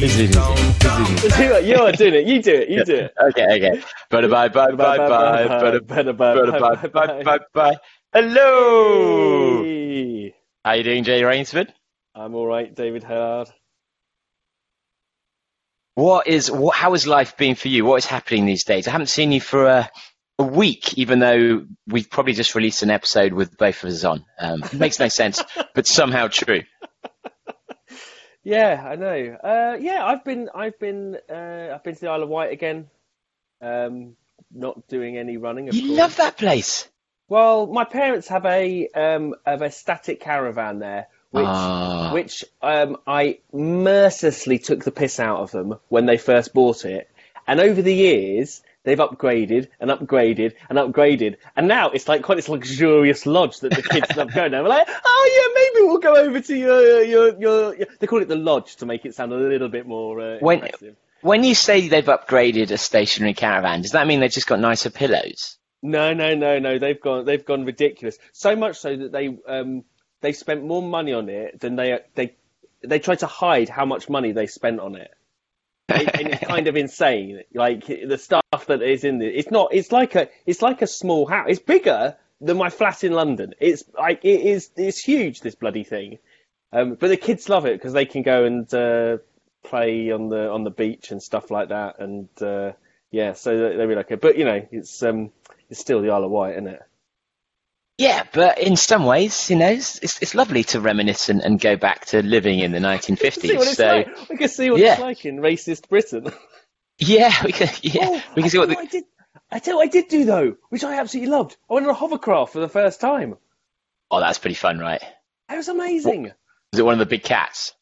you have to This leave is town. easy. This is easy. You are- you are doing it. You do it. You do it. Okay, okay. Bye bye bye bye bye. Bye bye bye bye bye bye. Hello. Hey. How you doing, Jay Rainsford? I'm all right, David Hellard. What is what? How has life been for you? What is happening these days? I haven't seen you for a, a week, even though we've probably just released an episode with both of us on. Um, makes no sense, but somehow true. Yeah, I know. Uh, yeah, I've been, I've been, uh, I've been to the Isle of Wight again. Um, not doing any running. Of You course. love that place. Well, my parents have a um, have a static caravan there, which Ah. which um, I mercilessly took the piss out of them when they first bought it, and over the years they've upgraded and upgraded and upgraded, and now it's like quite this luxurious lodge that the kids love going there. We're like, oh yeah, maybe we'll go over to your your your. your... They call it the lodge to make it sound a little bit more uh, When- impressive. When you say they've upgraded a stationary caravan, does that mean they've just got nicer pillows? No, no, no, no. They've gone. They've gone ridiculous. So much so that they um they spent more money on it than they they they tried to hide how much money they spent on it. And it's kind of insane. Like the stuff that is in there. It's not. It's like a. It's like a small house. It's bigger than my flat in London. It's like it is. It's huge. This bloody thing. Um, but the kids love it because they can go and uh, play on the on the beach and stuff like that. And uh, yeah, so they, they really like it. But you know, it's um, it's still the Isle of Wight, isn't it? Yeah, but in some ways, you know, it's, it's, it's lovely to reminisce and, and go back to living in the see what 1950s. it's So, like. We can see what yeah. it's like in racist Britain. yeah, we can, yeah, Oh, we I can see what the, I did. I tell you I did do though, which I absolutely loved. I went on a hovercraft for the first time. Oh, that's pretty fun, right? It was amazing. Was it one of the big cats?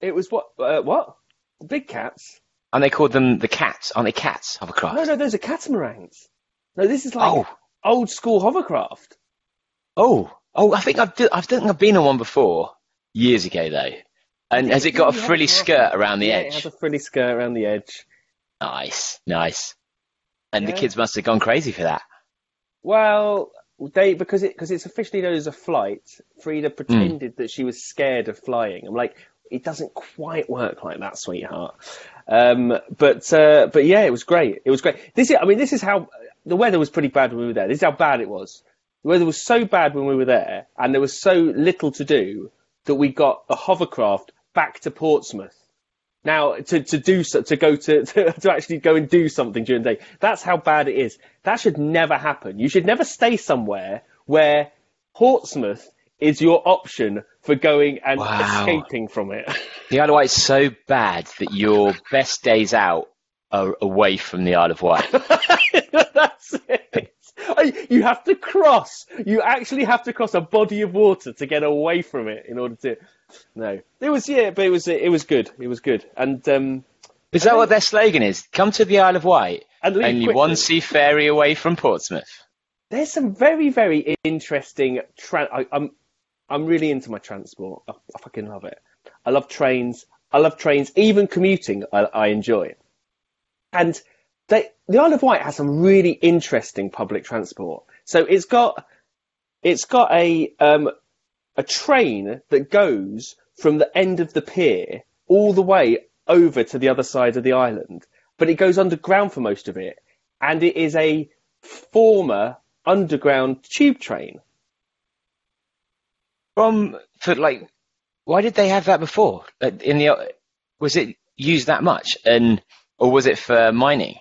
It was what? Uh, what? The big cats? And they called them the cats, aren't they? Cats hovercraft. No, no, those are catamarans. No, this is like Oh, old school hovercraft. Oh, oh! I think I've d- I think I've been on one before years ago though. And Yeah, has it got a frilly skirt around the yeah, It edge? has a frilly skirt around the edge. Nice, nice. And the kids must have gone crazy for that. Well, they because it because it's officially known as a flight. Hmm. Frida pretended that she was scared of flying. I'm like, it doesn't quite work like that, sweetheart. Um, but uh, but yeah, it was great. It was great. This is, I mean, this is how the weather was pretty bad when we were there. This is how bad it was. The weather was so bad when we were there, and there was so little to do that we got a hovercraft back to Portsmouth. Now to, to do so, to go to, to to actually go and do something during the day. That's how bad it is. That should never happen. You should never stay somewhere where Portsmouth is your option for going and Wow. escaping from it. The Isle of Wight's so bad that your best days out are away from the Isle of Wight. That's it. You have to cross. You actually have to cross a body of water to get away from it in order to. No, it was yeah, but it was it was good. It was good, and um, Is that what their slogan is? Come to the Isle of Wight, and leave only one seafaring away from Portsmouth. There's some very very interesting. Tra- I, I'm I'm really into my transport. I, I fucking love it. I love trains. I love trains. Even commuting, I, I enjoy. And they, the Isle of Wight has some really interesting public transport. So it's got it's got a um, a train that goes from the end of the pier all the way over to the other side of the island, but it goes underground for most of it, and it is a former underground tube train. From for like, why did they have that before? In the was it used that much, and or was it for mining?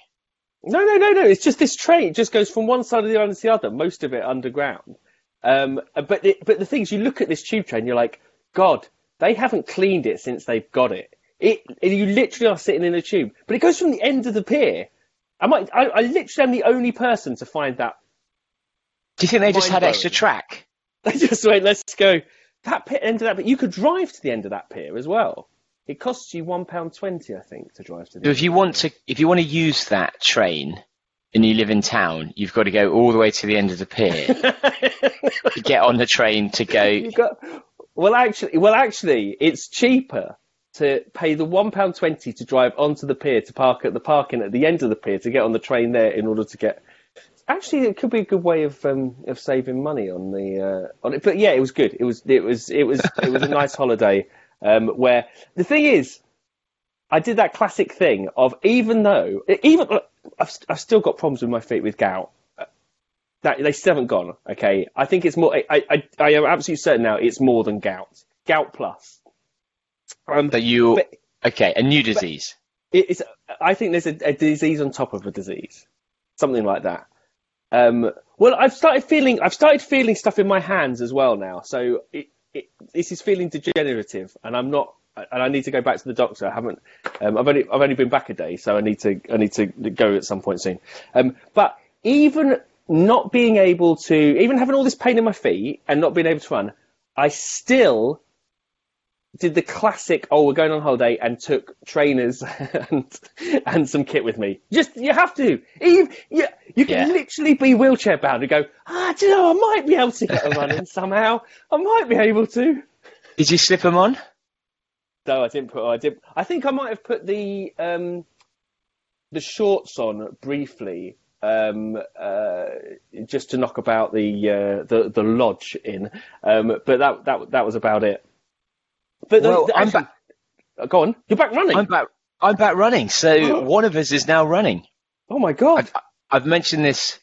No, no, no, no. It's just this train. It just goes from one side of the island to the other. Most of it underground. Um, but it, but the thing is, you look at this tube train, you're like, God, they haven't cleaned it since they've got it. It you literally are sitting in a tube, but it goes from the end of the pier. I might, I, I literally am the only person to find that. Do you think they just had extra track? They just went, let's go that pit end of that. But you could drive to the end of that pier as well. It costs you one pound twenty, I think, to drive to the. So if you want to, if you want to use that train and you live in town, you've got to go all the way to the end of the pier to get on the train to go. Got, well, actually, well, actually, it's cheaper to pay the one pound twenty to drive onto the pier to park at the parking at the end of the pier to get on the train there in order to get. Actually, it could be a good way of um, of saving money on the uh, on it. But yeah, it was good. It was it was it was it was a nice holiday. Um, where the thing is, I did that classic thing of even though even I've, I've still got problems with my feet with gout. That they still haven't gone. Okay, I think it's more. I I, I am absolutely certain now it's more than gout. Gout plus. Um, that you but- okay? A new disease. it's I think there's a, a disease on top of a disease, something like that. Um, well, I've started feeling I've started feeling stuff in my hands as well now. So it, it, this is feeling degenerative, and I'm not. And I need to go back to the doctor. I haven't. Um, I've only I've only been back a day, so I need to I need to go at some point soon. Um, but even not being able to, even having all this pain in my feet and not being able to run, I still did the classic oh we're going on holiday and took trainers and and some kit with me just you have to Even, you, you can Yeah. literally be wheelchair bound and go ah do you know i might be able to get a run in somehow i might be able to Did you slip them on? no i didn't put i did i think i might have put the um the shorts on briefly um, uh, just to knock about the uh, the the lodge in, um, but that that that was about it. But the- Well, the- I'm actually- back. Uh, Go on, you're back running. I'm back. I'm back running. So one of us is now running. Oh my god! I've, I've mentioned this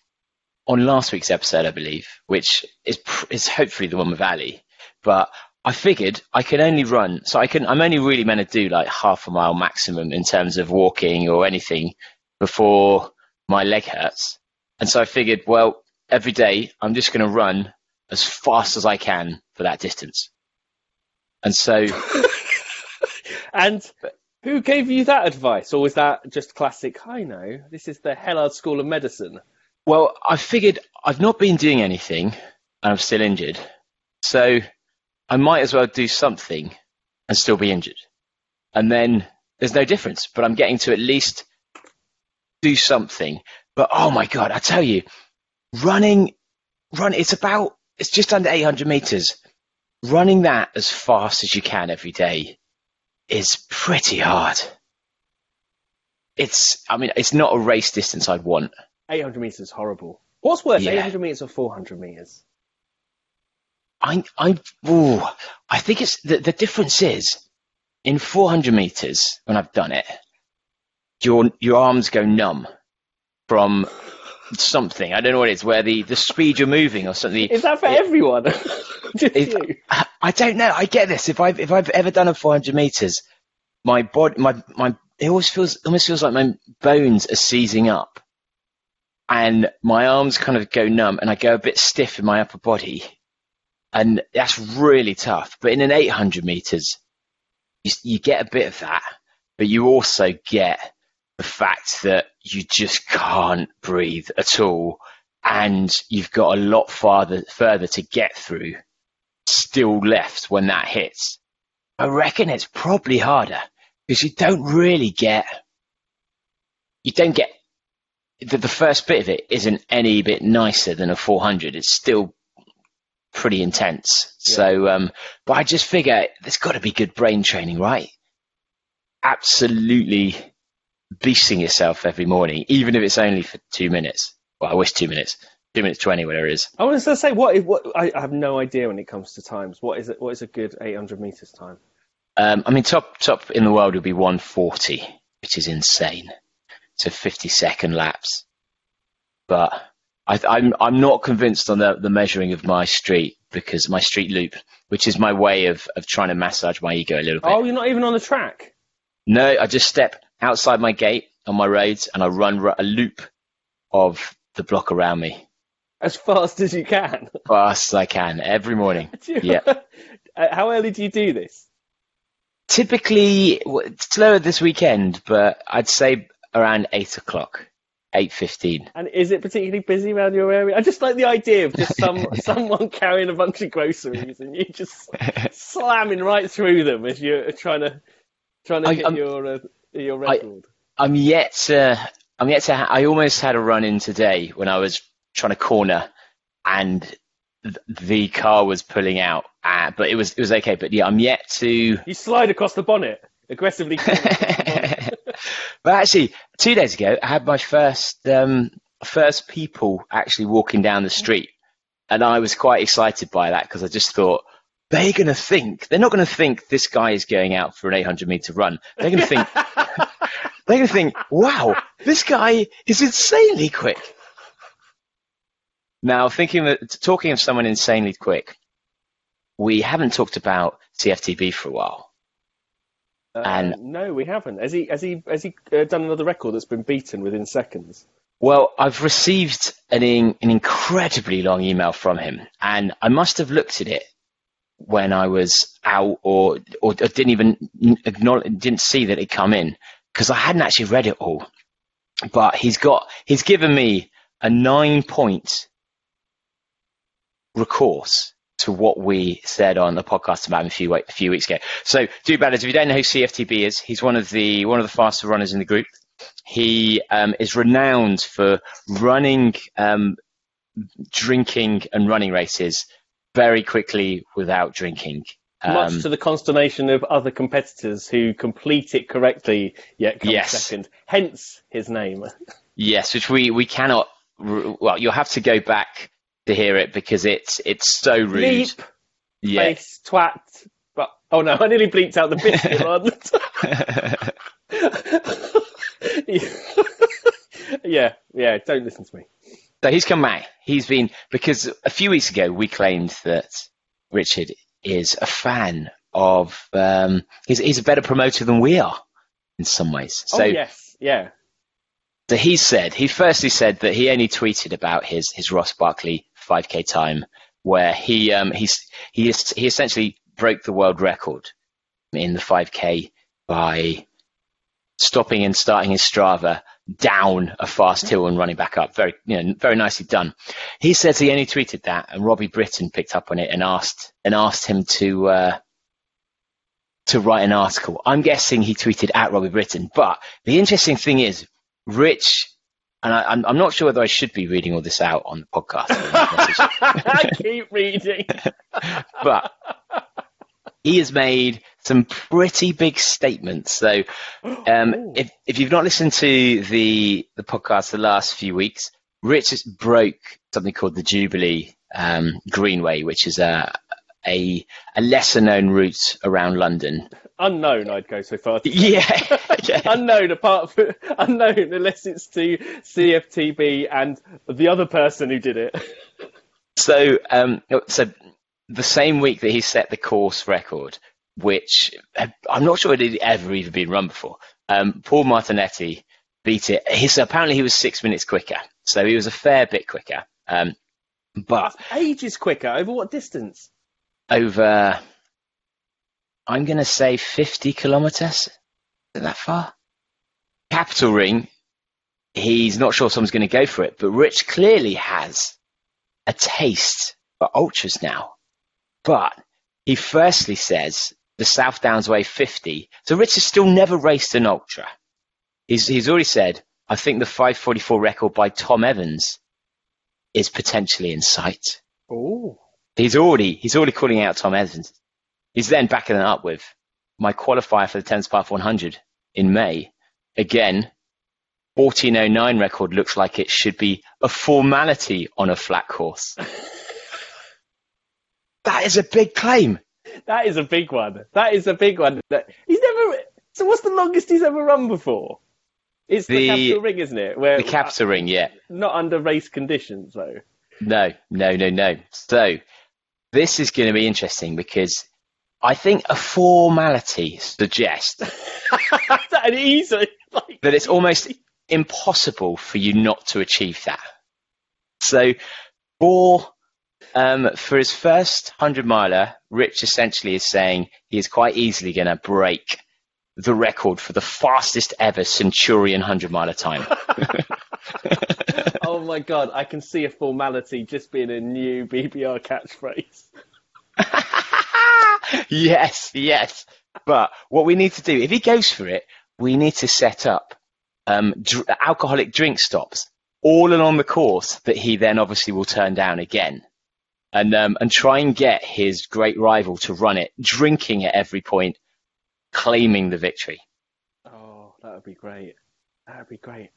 on last week's episode, I believe, which is is hopefully the one with Ali. But I figured I can only run, so I can. I'm only really meant to do like half a mile maximum in terms of walking or anything before my leg hurts. And so I figured, well, every day I'm just going to run as fast as I can for that distance. And so And who gave you that advice, or was that just classic? I know this is the Hellard School of Medicine. Well, I figured I've not been doing anything and I'm still injured. So I might as well do something and still be injured. And then there's no difference, but I'm getting to at least do something. But oh my God, I tell you, running, run, it's about, it's just under 800 meters. Running that as fast as you can every day is pretty hard. It's, I mean, it's not a race distance I'd want. 800 meters is horrible. What's worse, Yeah. 800 meters or 400 meters? I I ooh, I think it's the the difference is in 400 meters when I've done it, your your arms go numb from something. I don't know what it is. Where the the speed you're moving or something. Is that for It- everyone? it- you? I don't know. I get this. If I've if I've ever done a 400 meters, my body my my it always feels almost feels like my bones are seizing up, and my arms kind of go numb, and I go a bit stiff in my upper body, and that's really tough. But in an 800 meters, you, you get a bit of that, but you also get the fact that you just can't breathe at all, and you've got a lot farther further to get through still left when that hits. I reckon it's probably harder because you don't really get, you don't get, the, the first bit of it isn't any bit nicer than a 400. It's still pretty intense. So, um, but I just figure there's got to be good brain training, right? Absolutely beasting yourself every morning, even if it's only for two minutes. Well, I wish two minutes, two minutes 20, whatever it is. I was going to say, what, what, I I have no idea when it comes to times. What is it? What is a good 800 meters time? Um, I mean, top top in the world would be 140, which is insane. a 50 second laps. But I, I'm I'm not convinced on the, the measuring of my street because my street loop, which is my way of, of trying to massage my ego a little bit. Oh, you're not even on the track. No, I just step outside my gate on my roads and I run a loop of the block around me As fast as you can. fast as I can every morning. Yeah. Uh, How early do you do this? Typically slower this weekend, but I'd say around eight o'clock, eight fifteen. And is it particularly busy around your area? I just like the idea of just some someone carrying a bunch of groceries and you just slamming right through them as you're trying to trying to I- hit I'm- your uh, your I- record. I'm yet to I'm yet to. Ha- I almost had a run in today when I was trying to corner, and th- the car was pulling out. Uh, but it was it was okay. But yeah, I'm yet to. You slide across the bonnet aggressively. but actually, two days ago, I had my first um, first people actually walking down the street, and I was quite excited by that because I just thought they're going to think they're not going to think this guy is going out for an 800 meter run. They're going to think they're going to think, wow, this guy is insanely quick. Now, thinking of, talking of someone insanely quick, we haven't talked about CFTB for a while. Uh, And- no, we haven't. Has he? Has he? Has he uh, done another record that's been beaten within seconds? Well, I've received an, in, an incredibly long email from him, and I must have looked at it when I was out, or or didn't even acknowledge, didn't see that it come in because I hadn't actually read it all. But he's got, he's given me a nine point recourse to what we said on the podcast about him a few a few weeks ago. So, do better. If you don't know who CFTB is, he's one of the one of the faster runners in the group. He um, is renowned for running, um, drinking, and running races very quickly without drinking. Um, Much to the consternation of other competitors who complete it correctly yet come Yes. second. Hence his name. yes, which we we cannot. Well, you'll have to go back to hear it because it's it's so rude. Bleep, Yeah. face, twat. But oh no, I nearly bleeped out the biscuit one. yeah, yeah. Don't listen to me. So he's come back. He's been because a few weeks ago we claimed that Richard is a fan of. Um, he's he's a better promoter than we are in some ways. So, oh yes, yeah. so he said he firstly said that he only tweeted about his his Ross Barkley 5k time where he um he's he is, he essentially broke the world record in the 5k by stopping and starting his Strava down a fast hill and running back up. Very, you know, very nicely done. He says he only tweeted that, and Robbie Britton picked up on it and asked and asked him to uh, to write an article. I'm guessing he tweeted at Robbie Britton, but the interesting thing is, Rich. And I, I'm, I'm not sure whether I should be reading all this out on the podcast, I keep reading. but he has made some pretty big statements. So, um, if if you've not listened to the the podcast the last few weeks, Rich has broke something called the Jubilee um, Greenway, which is a a, a lesser known route around London. Unknown, I'd go so far. Yeah, yeah. unknown apart from unknown unless it's to CFTB and the other person who did it. So, um, so the same week that he set the course record, which I'm not sure it had ever even been run before, um, Paul Martelletti beat it. He's, apparently he was six minutes quicker, so he was a fair bit quicker. Um, but That's ages quicker. Over what distance? over, I'm going to say 50 kilometres. Is it that far? Capital Ring, he's not sure someone's going to go for it, but Rich clearly has a taste for ultras now. But he firstly says the South Downs Way 50. So Rich has still never raced an ultra. He's, he's already said, I think the 544 record by Tom Evans is potentially in sight. Oh, He's already he's already calling out Tom Evans. He's then backing it up with my qualifier for the Thames Path 100 in May. Again, 1409 record looks like it should be a formality on a flat course. that is a big claim. that is a big one. That is a big one. He's never. So what's the longest he's ever run before? It's the, The- capital ring, isn't it? Where The capital ring, yeah. not under race conditions though. No, no, no, no. So this is going to be interesting because I think a formality suggests that easy. Like, that it's almost impossible for you not to achieve that. So for um, for his first hundred miler, Rich essentially is saying he is quite easily going to break the record for the fastest ever Centurion hundred miler time. oh my god, I can see a formality just being a new BBR catchphrase. yes, yes. But what we need to do, if he goes for it, we need to set up um, dr- alcoholic drink stops all along the course that he then obviously will turn down again. And, um, and try and get his great rival to run it, drinking at every point, claiming the victory. Oh, that would be great. That would be great.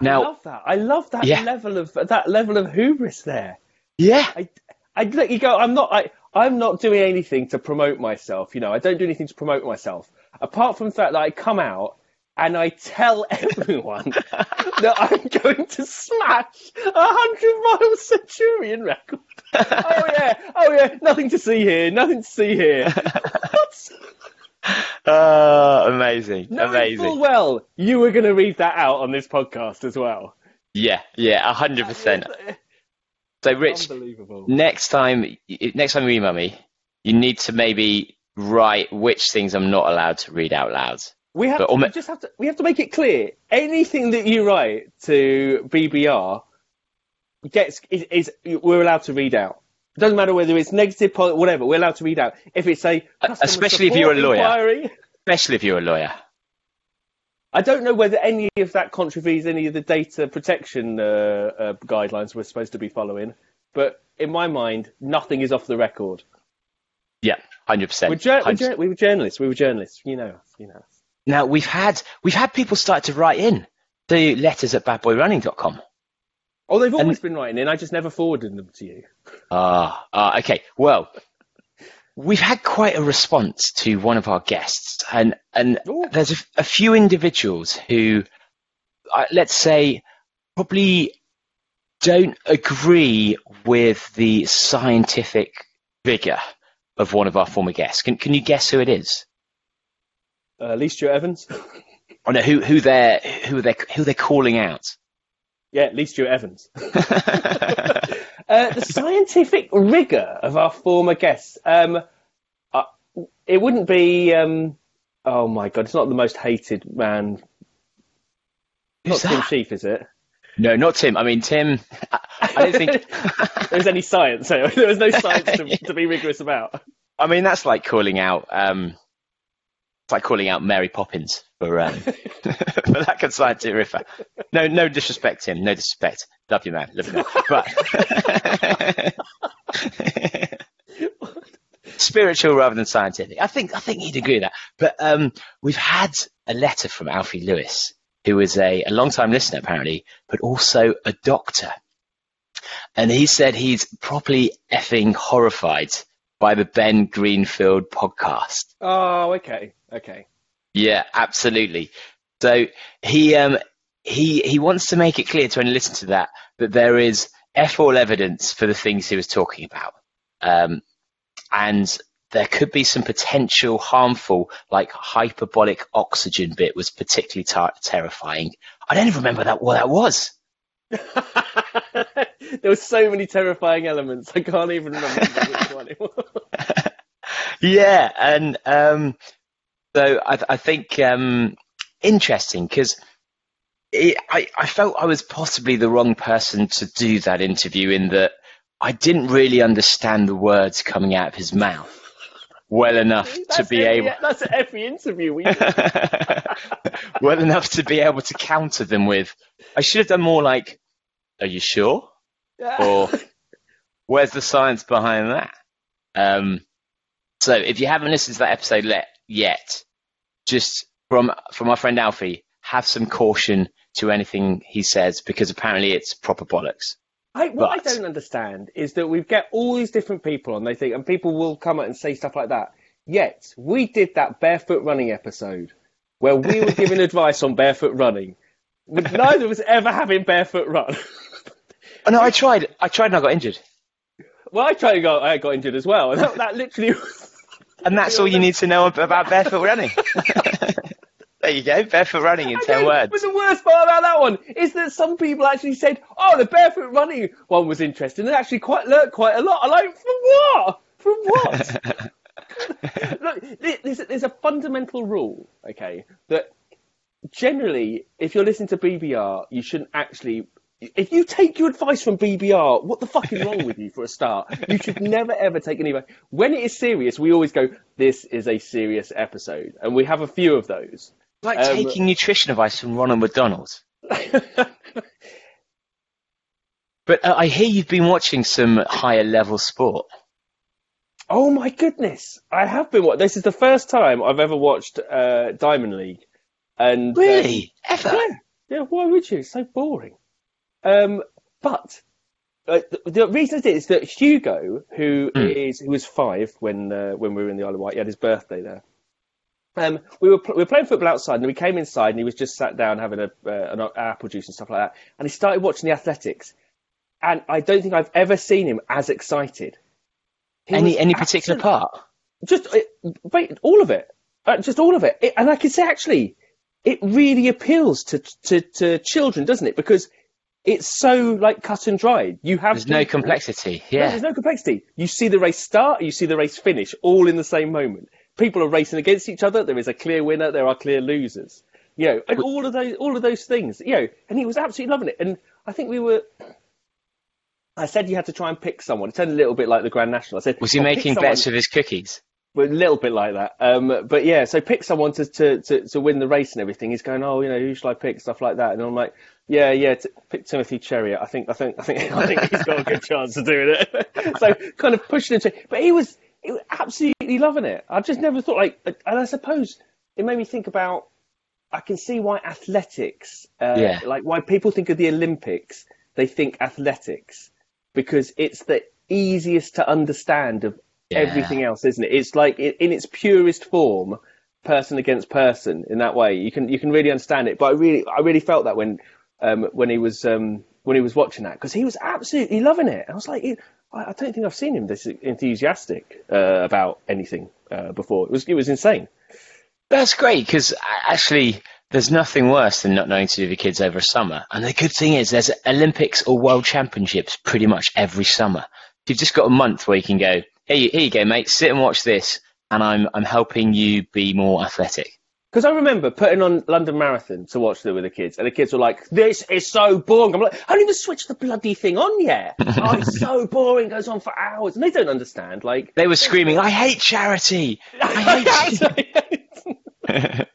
Now- I love that. I love that Yeah. level of that level of hubris there. Yeah. I, I let you go. I'm not. I, I'm not doing anything to promote myself. You know, I don't do anything to promote myself apart from the fact that I come out and I tell everyone that I'm going to smash a hundred mile Centurion record. oh yeah, oh yeah. Nothing to see here. Nothing to see here. What? Uh, amazing. Knowing amazing. full well you were going to read that out on this podcast as well. Yeah, yeah, a hundred percent. So, Rich, next time, next time you email me, you need to maybe write which things I'm not allowed to read out loud. We have to, we just have to we have to make it clear. Anything that you write to BBR gets is, is we're allowed to read out. It doesn't matter whether it's negative, positive, whatever. We're allowed to read out. If it's a customer especially if you're a lawyer. inquiry, Especially if you're a lawyer. I don't know whether any of that contravenes any of the data protection uh, uh, guidelines we're supposed to be following. But in my mind, nothing is off the record. Yeah, hundred percent. We're, jour- we're, jour- we were journalists. We were journalists. You know. You know. Now we've had we've had people start to write in the letters at badboyrunning.com. Oh, they've always been writing in. I just never forwarded them to you. Ah, ah, okay. Well, we've had quite a response to one of our guests, and and Ooh. there's a, a few individuals who, uh, let's say, probably don't agree with the scientific vigor of one of our former guests. Can can you guess who it is? Uh, Lee Stewart Evans. Oh no, who who they're who they're who they're calling out? yeah, Lee Stewart Evans. Uh, the scientific rigor of our former guests. Um, uh, it wouldn't be. Um, oh my god, it's not the most hated man. Who's not Tim that? Shieff, is it? No, not Tim. I mean Tim. I, I don't think. there was any science. So there was no science to, to be rigorous about. I mean, that's like calling out. Um, it's like calling out Mary Poppins for um, for lack of scientific riff. No, no disrespect, Tim. No disrespect. Love you, man. Love you, man. But spiritual rather than scientific. I think I think he'd agree with that. But um, we've had a letter from Alfie Lewis, who is a, a long time listener apparently, but also a doctor. And he said he's properly effing horrified by the Ben Greenfield podcast. Oh, okay, okay. Yeah, absolutely. So he um he he wants to make it clear to anyone listen to that that there is F all evidence for the things he was talking about. Um and there could be some potential harmful, like hyperbolic oxygen bit was particularly tar- terrifying. I don't even remember that what that was. there were so many terrifying elements. I can't even remember which one it was. yeah, and um, so I, I think um, interesting because I, I felt I was possibly the wrong person to do that interview in that I didn't really understand the words coming out of his mouth well enough to be every, able That's every interview we well enough to be able to counter them with. I should have done more like, "Are you sure?" or "Where's the science behind that?" Um, so if you haven't listened to that episode le- yet, just from from our friend Alfie, have some caution to anything he says because apparently it's proper bollocks. I, what But- I don't understand is that we get all these different people on, they think, and people will come out and say stuff like that. Yet, we did that barefoot running episode where we were giving advice on barefoot running, with neither of us ever having barefoot run. Oh no, I tried. I tried and I got injured. well, I tried to go, I got injured as well, and that, that literally was. And that's all you need to know about barefoot running. there you go, barefoot running in ten words. But the worst part about that one is that some people actually said, "Oh, the barefoot running one was interesting and actually quite learnt quite a lot." I'm like, "From what? From what?" Look, there- there's, there's a fundamental rule, okay, that generally, if you're listening to BBR, you shouldn't actually. If you take your advice from BBR, what the fuck is wrong with you for a start? You should never ever take any advice. When it is serious, we always go, this is a serious episode. And we have a few of those. Like Um, taking nutrition advice from Ronald McDonald. But uh, I hear you've been watching some higher level sport. oh my goodness, I have been. wa- This is the first time I've ever watched uh, Diamond League, and um, Really? Ever? Yeah, yeah. Why would you? It's so boring. Um, but uh, the, the reason is that Hugo, who is Hmm. who was five when uh, when we were in the Isle of Wight, he had his birthday there. Um, we were pl- we were playing football outside, and we came inside, and he was just sat down having a uh, an apple juice and stuff like that. And he started watching the athletics, and I don't think I've ever seen him as excited. He Any any particular part? just wait, all of it, uh, just all of it. it. And I can say actually, it really appeals to to to children, doesn't it? Because it's so like cut and dried. You have There's no complexity. no, Yeah. there's no complexity. You see the race start, you see the race finish, all in the same moment. People are racing against each other. There is a clear winner. There are clear losers. You know, and all of those, all of those things. You know, and he was absolutely loving it. And I think we were. I said you had to try and pick someone. It sounded a little bit like the Grand National. I said, Was he "Oh, making bets with his cookies? A little bit like that. Um, but yeah, so pick someone to, to, to, to win the race and everything. He's going, oh, you know, who should I pick? Stuff like that. And I'm like, yeah, yeah, t- pick Timothy Cheruiyot. I think, I think, I think, I think he's got a good chance of doing it. so kind of pushing him to, but he was, he was absolutely loving it. I just never thought like, and I suppose it made me think about. I can see why athletics, uh, Yeah. like why people think of the Olympics, they think athletics because it's the easiest to understand of Yeah. everything else, isn't it? It's like in its purest form, person against person. In that way, you can you can really understand it. But I really I really felt that when um, when he was um, when he was watching that because he was absolutely loving it. I was like, I, don't think I've seen him this enthusiastic uh, about anything uh, before. It was it was insane. That's great because actually, there's nothing worse than not knowing to do your kids over a summer. And the good thing is, there's Olympics or World Championships pretty much every summer. You've just got a month where you can go, here you, here you go, mate, sit and watch this, and I'm I'm helping you be more athletic. Because I remember putting on London Marathon to watch it with the kids, and the kids were like, "This is so boring." I'm like, "I haven't even switched the bloody thing on yet." oh, it's so boring. It goes on for hours, and they don't understand. Like, They were screaming, "I hate charity! I hate."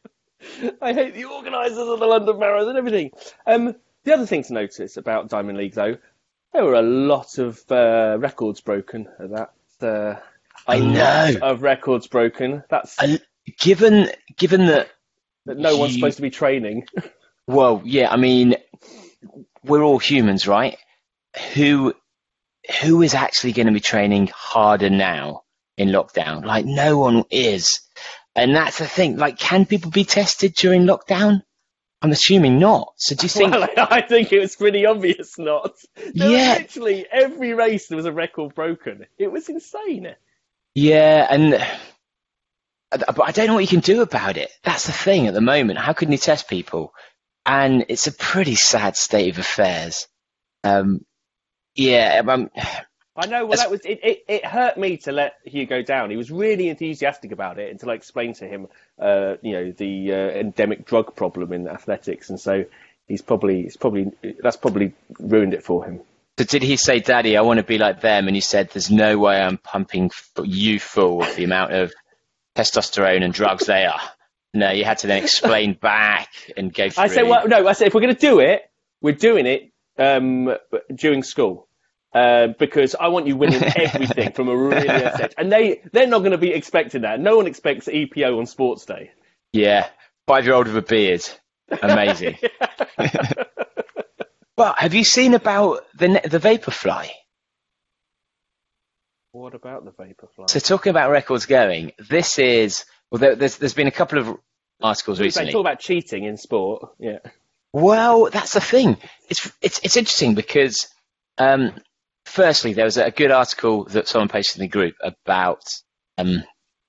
I hate the organisers of the London Marathon and everything. Um, the other thing to notice about Diamond League, though, there were a lot of uh, records broken at that. Uh, a I know. lot of records broken. That's I- given given that that no one's supposed to be training. Well, yeah, I mean, we're all humans, right? Who who is actually going to be training harder now in lockdown? Like, no one is, and that's the thing. Like, can people be tested during lockdown? I'm assuming not. So, do you think? Well, I think it was pretty obvious not. There Yeah. literally every race there was a record broken. It was insane. yeah, and but I don't know what you can do about it. That's the thing at the moment. How can you test people? And it's a pretty sad state of affairs. Um, yeah, um, I know. Well, that was it, it. It hurt me to let Hugo down. He was really enthusiastic about it until I explained to him, uh, you know, the uh, endemic drug problem in athletics, and so he's probably, he's probably, that's probably ruined it for him. So did he say, "Daddy, I want to be like them"? And you said, "There's no way I'm pumping you full of the amount of testosterone and drugs they are." No, you had to then explain back and go through. I said, well, no, I said if we're going to do it, we're doing it um, during school. Uh, because I want you winning everything from a really early stage, and they they're not going to be expecting that. No one expects EPO on Sports Day. yeah, five-year-old with a beard, amazing. well, have you seen about the the Vaporfly? What about the Vaporfly? So talking about records going, this is well, there, there's there's been a couple of articles recently. They talk about cheating in sport. Yeah. Well, that's the thing. It's it's it's interesting because, um, firstly, there was a good article that someone posted in the group about um,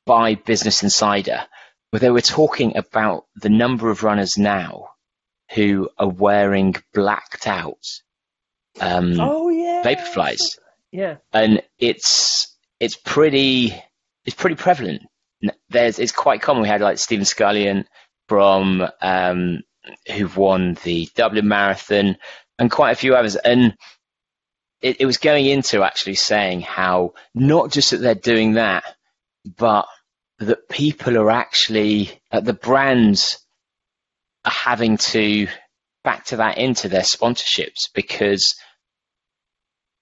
by Business Insider, where they were talking about the number of runners now who are wearing blacked out um, Oh yeah. vaporflies, Yeah. and it's it's pretty it's pretty prevalent. There's it's quite common. We had like Stephen Scullion from um, who've won the Dublin Marathon and quite a few others, and it, it was going into actually saying how not just that they're doing that, but that people are actually uh, the brands are having to factor that into their sponsorships because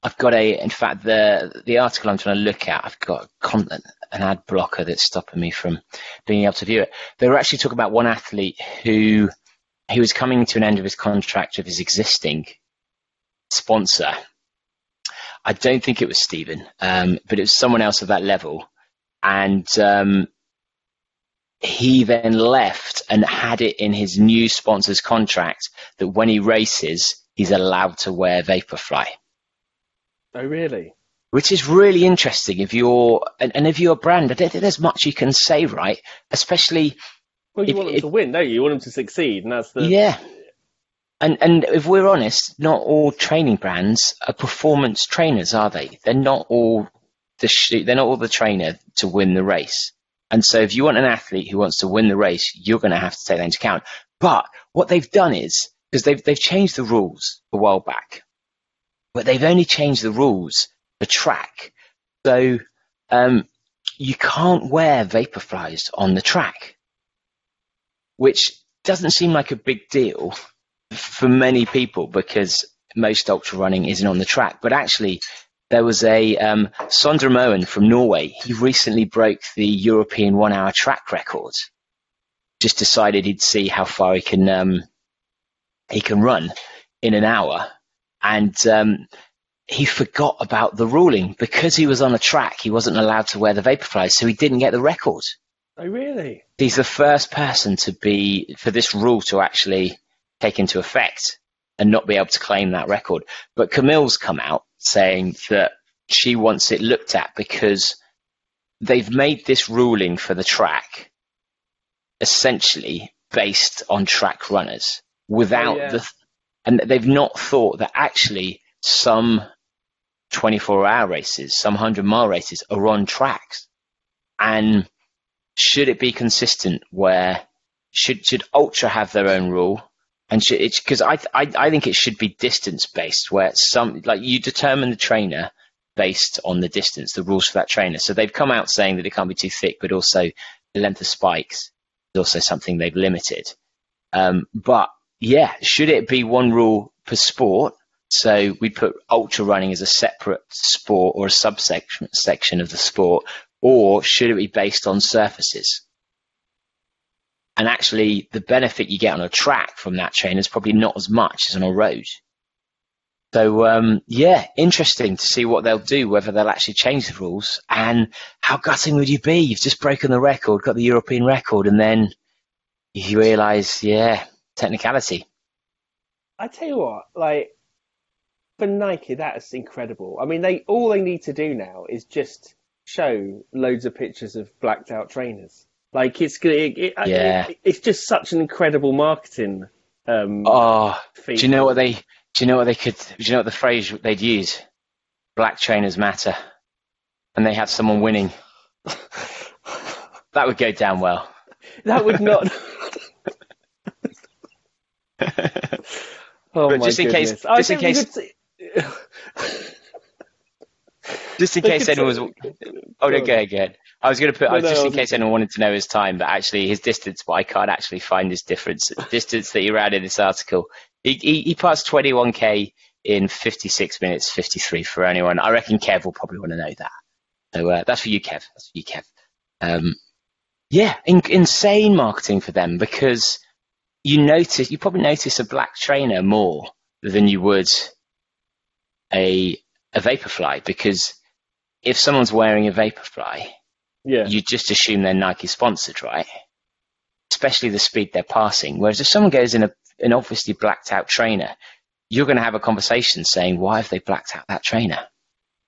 I've got a, in fact, the the article I'm trying to look at, I've got content, an ad blocker that's stopping me from being able to view it. They were actually talking about one athlete who he was coming to an end of his contract with his existing sponsor. I don't think it was Stephen, um, but it was someone else of that level. And um, he then left and had it in his new sponsor's contract that when he races, he's allowed to wear Vaporfly. Oh, really? Which is really interesting if you're, and, and if you're a brand, I don't think there's much you can say, right? Especially. Well, you If want them it- to win, don't you? You want them to succeed, and that's the. Yeah. And and if we're honest, not all training brands are performance trainers, are they? They're not all the sh- they're not all the trainer to win the race. And so if you want an athlete who wants to win the race, you're going to have to take that into account. But what they've done is because they've they've changed the rules a while back, but they've only changed the rules for track. So um, you can't wear vaporflies on the track, which doesn't seem like a big deal for many people because most ultra running isn't on the track. But actually, there was a um, Sondre Moen from Norway. He recently broke the European one-hour track record. Just decided he'd see how far he can um, he can run in an hour, and um, he forgot about the ruling because he was on a track. He wasn't allowed to wear the vaporflies, so he didn't get the record Oh, really? he's the first person to be for this rule to actually take into effect and not be able to claim that record. But Camille's come out saying that she wants it looked at because they've made this ruling for the track essentially based on track runners without Oh, yeah. the and they've not thought that actually some 24 hour races, some 100 mile races are on tracks. And should it be consistent where should should ultra have their own rule? And should because I, I I think it should be distance based where some like you determine the trainer based on the distance the rules for that trainer. So they've come out saying that it can't be too thick but also the length of spikes is also something they've limited. Um, but yeah should it be one rule per sport so we put ultra running as a separate sport or a subsection section of the sport or should it be based on surfaces? And actually, the benefit you get on a track from that train is probably not as much as on a road. So, um, yeah, interesting to see what they'll do, whether they'll actually change the rules. And how gutting would you be? You've just broken the record, got the European record, and then you realise, yeah, technicality. I tell you what, like for Nike, that is incredible. I mean, they all they need to do now is just show loads of pictures of blacked out trainers. Like it's it, it, Yeah. it- it's just such an incredible marketing. Um, Oh, feat. do you know what they? Do you know what they could? Do you know what the phrase they'd use? Black trainers matter, and they have someone winning. That would go down well. That would not. oh But just in case- goodness. I just in case- Just in They case anyone was. Oh no, go ahead. I was going to put. No, no, just in case anyone wanted to know his time, but actually his distance. But I can't actually find his difference distance that he ran in this article. He he, he passed 21k in 56 minutes 53 for anyone. I reckon Kev will probably want to know that. So uh, that's for you, Kev. That's for you, Kev. Um, yeah, in, insane marketing for them because you notice you probably notice a black trainer more than you would a a vaporfly because if someone's wearing a vaporfly, yeah. you just assume they're Nike sponsored, right? Especially the speed they're passing. Whereas if someone goes in a, an obviously blacked out trainer, you're going to have a conversation saying, why have they blacked out that trainer?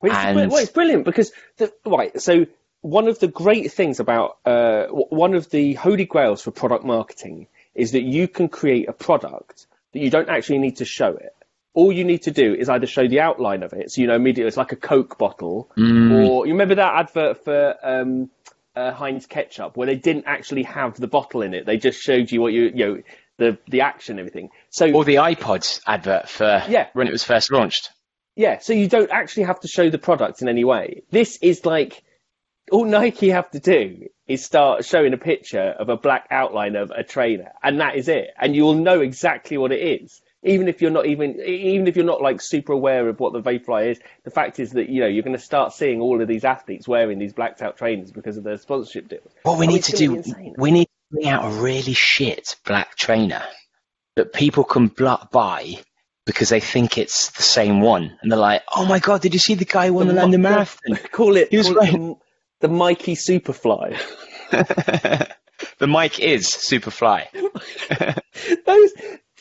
Well, it's, And- well, it's brilliant because the, right. So one of the great things about uh, one of the holy grails for product marketing is that you can create a product that you don't actually need to show it. All you need to do is either show the outline of it, so you know immediately it's like a Coke bottle, or you remember that advert for um, uh, Heinz ketchup where they didn't actually have the bottle in it; they just showed you what you you know the the action and everything. So Or the iPods advert for Yeah. when it was first launched. Yeah, so you don't actually have to show the product in any way. This is like all Nike have to do is start showing a picture of a black outline of a trainer, and that is it, and you'll know exactly what it is. Even if you're not even, even if you're not like super aware of what the Vaporfly is, the fact is that you know you're going to start seeing all of these athletes wearing these blacked out trainers because of their sponsorship deals. What we Oh, need to do, we need to bring out a really shit black trainer that people can bl- buy because they think it's the same one, and they're like, "Oh my god, did you see the guy who won the, The London Marathon?" Call it, He was call it right. The, Mikey Superfly. the mic is Superfly. Those,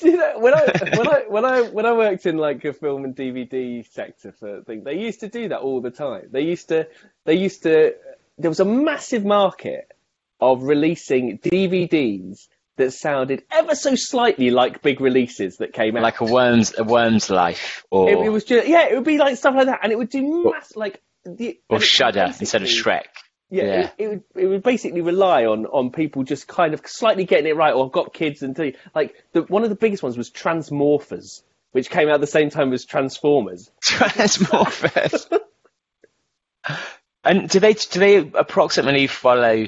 you know, when I when I when I when I worked in like a film and DVD sector for things, they used to do that all the time. They used to they used to there was a massive market of releasing DVDs that sounded ever so slightly like big releases that came out. like a worm's a worm's life, or it, it was just yeah, it would be like stuff like that, and it would do mass like the or Shudder instead of Shrek. Yeah, Yeah. It, it would it would basically rely on on people just kind of slightly getting it right, or I've got kids and do like the one of the biggest ones was Transmorphers, which came out at the same time as Transformers. Transmorphers. and do they do they approximately follow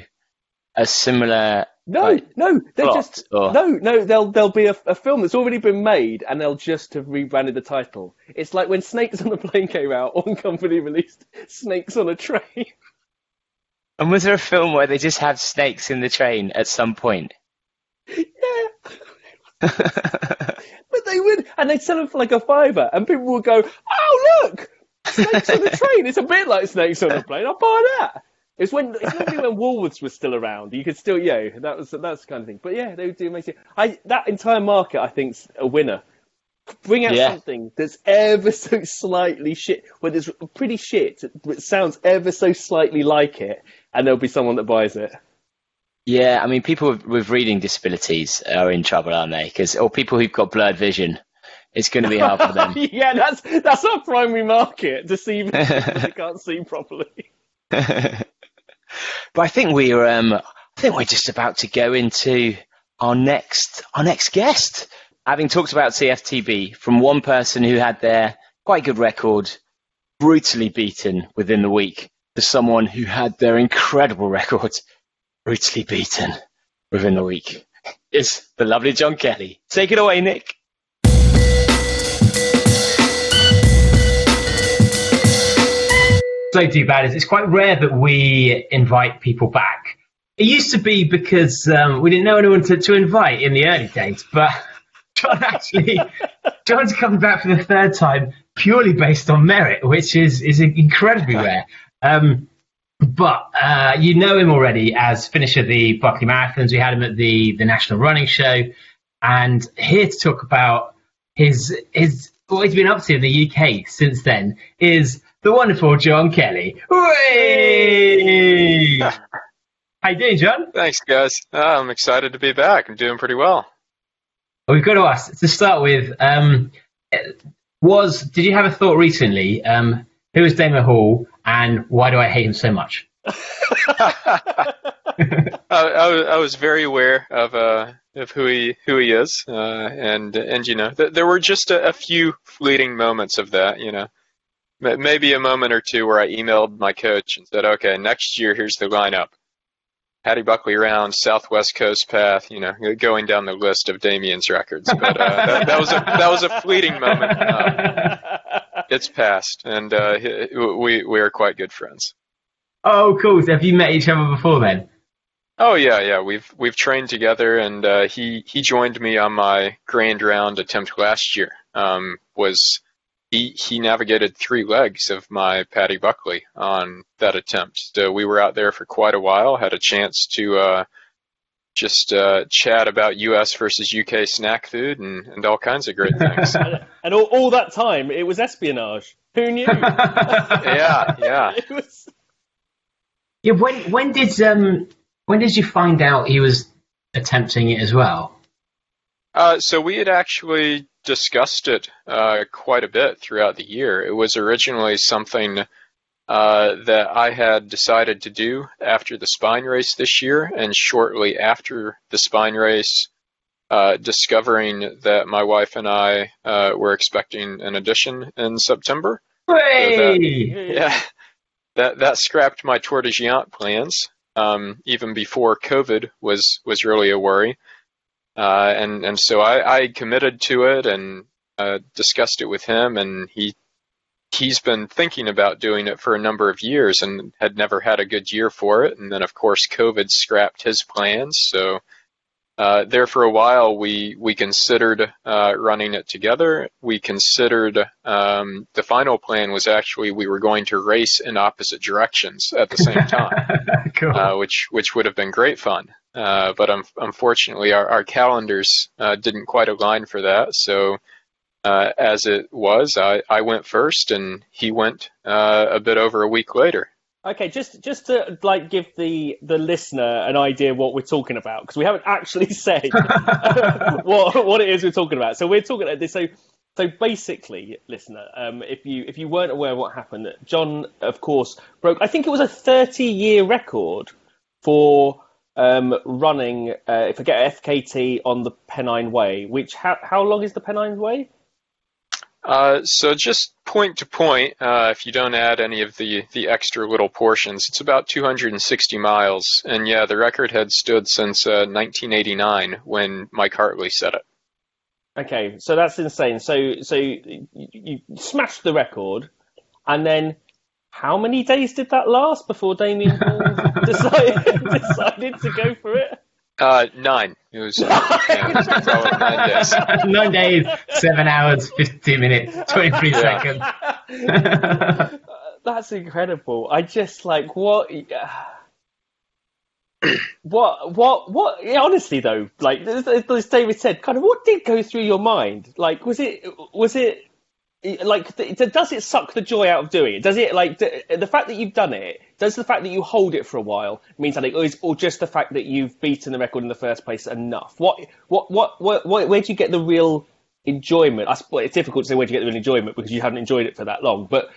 a similar? No, like, no, they just or... no, no. There'll there'll be a, a film that's already been made, and they'll just have rebranded the title. It's like when Snakes on a Plane came out, one company released Snakes on a Train. And was there a film where they just have snakes in the train at some point? yeah, but they would, and they'd sell them for like a fiver, and people would go, "Oh look, Snakes on a Train! It's a bit like Snakes on a Plane. I'll buy that." It's when it's normally when Woolworths was still around. You could still, yeah, that was that's the kind of thing. But yeah, they would do amazing. I that entire market, I think's a winner. Bring out Yeah. something that's ever so slightly shit, whether it's pretty shit, but sounds ever so slightly like it, and there'll be someone that buys it. Yeah, I mean, people with, with reading disabilities are in trouble, aren't they? Because or people who've got blurred vision, it's going to be hard for them. yeah, that's that's our primary market to see people that can't see properly. But I think we're um, I think we're just about to go into our next our next guest. Having talked about CFTB from one person who had their quite good record brutally beaten within the week to someone who had their incredible record brutally beaten within the week is the lovely John Kelly. Take it away, Nick. So too bad is it's quite rare that we invite people back. It used to be because um, we didn't know anyone to, to invite in the early days, but John actually, John's coming back for the third time purely based on merit, which is is incredibly rare. Um, but uh, you know him already as finisher of the Barkley Marathons. We had him at the the National Running Show, and here to talk about his his what he's been up to in the UK since then is the wonderful John Kelly. Hooray! How you doing, John? Thanks, guys. Uh, I'm excited to be back. I'm doing pretty well. We've got to ask to start with. Um, was did you have a thought recently? Um, who is Damian Hall, and why do I hate him so much? I, I, was- I was very aware of uh, of who he who he is, uh, and and you know th- there were just a, a few fleeting moments of that. You know, maybe a moment or two where I emailed my coach and said, "Okay, next year here's the lineup: Paddy Buckley round, Southwest Coast Path. You know, going down the list of Damian's records." But uh, that, that was a that was a fleeting moment. Uh, it's past, and uh, we we are quite good friends. oh, cool. So have you met each other before then? Oh yeah, yeah. We've we've trained together, and uh, he he joined me on my grand round attempt last year. Um, was he he navigated three legs of my Paddy Buckley on that attempt. So we were out there for quite a while. Had a chance to uh, just uh, chat about U.S. versus UK snack food and, and all kinds of great things. And all, all that time, it was espionage. Who knew? yeah, yeah. Was. Yeah, when when did um when did you find out he was attempting it as well? Uh, so we had actually discussed it uh, quite a bit throughout the year. It was originally something uh, that I had decided to do after the spine race this year, and shortly after the spine race, uh, discovering that my wife and I uh, were expecting an addition in September. Hooray! Yeah, that that scrapped my Tor des Géants plans. um, even before COVID was was really a worry. Uh, and and so I, I committed to it and uh, discussed it with him, and he he's been thinking about doing it for a number of years and had never had a good year for it. And then of course COVID scrapped his plans, so uh, there for a while, we we considered uh, running it together. We considered um, the final plan was actually we were going to race in opposite directions at the same time, cool. uh, which which would have been great fun. Uh, but um, unfortunately, our, our calendars uh, didn't quite align for that. So as it was, I, I went first, and he went a bit over a week later. Okay, just just to like give the the listener an idea what we're talking about because we haven't actually said what what it is we're talking about. So we're talking about this. So so basically, listener, um, if you if you weren't aware of what happened, John, of course, broke. I think it was a thirty year record for um, running. Uh, if I get FKT on the Pennine Way, which how how long is the Pennine Way? Uh, so just point to point, uh, if you don't add any of the, the extra little portions, it's about 260 miles. And yeah, the record had stood since uh, 1989 when Mike Hartley set it. Okay, so that's insane. So so you, you smashed the record, and then how many days did that last before Damian decided, decided to go for it? Uh, nine. It was, yeah, it was nine days. nine days, seven hours, 52 minutes, 23 seconds. That's incredible. I just like what. what what what yeah, honestly though like as david said kind of what did go through your mind like was it was it like does it suck the joy out of doing it? Does it like the fact that you've done it does the fact that you hold it for a while mean something or, is, or just the fact that you've beaten the record in the first place enough? What what what, what, what where do you get the real enjoyment? I, well, it's difficult to say where do you get the real enjoyment because you haven't enjoyed it for that long but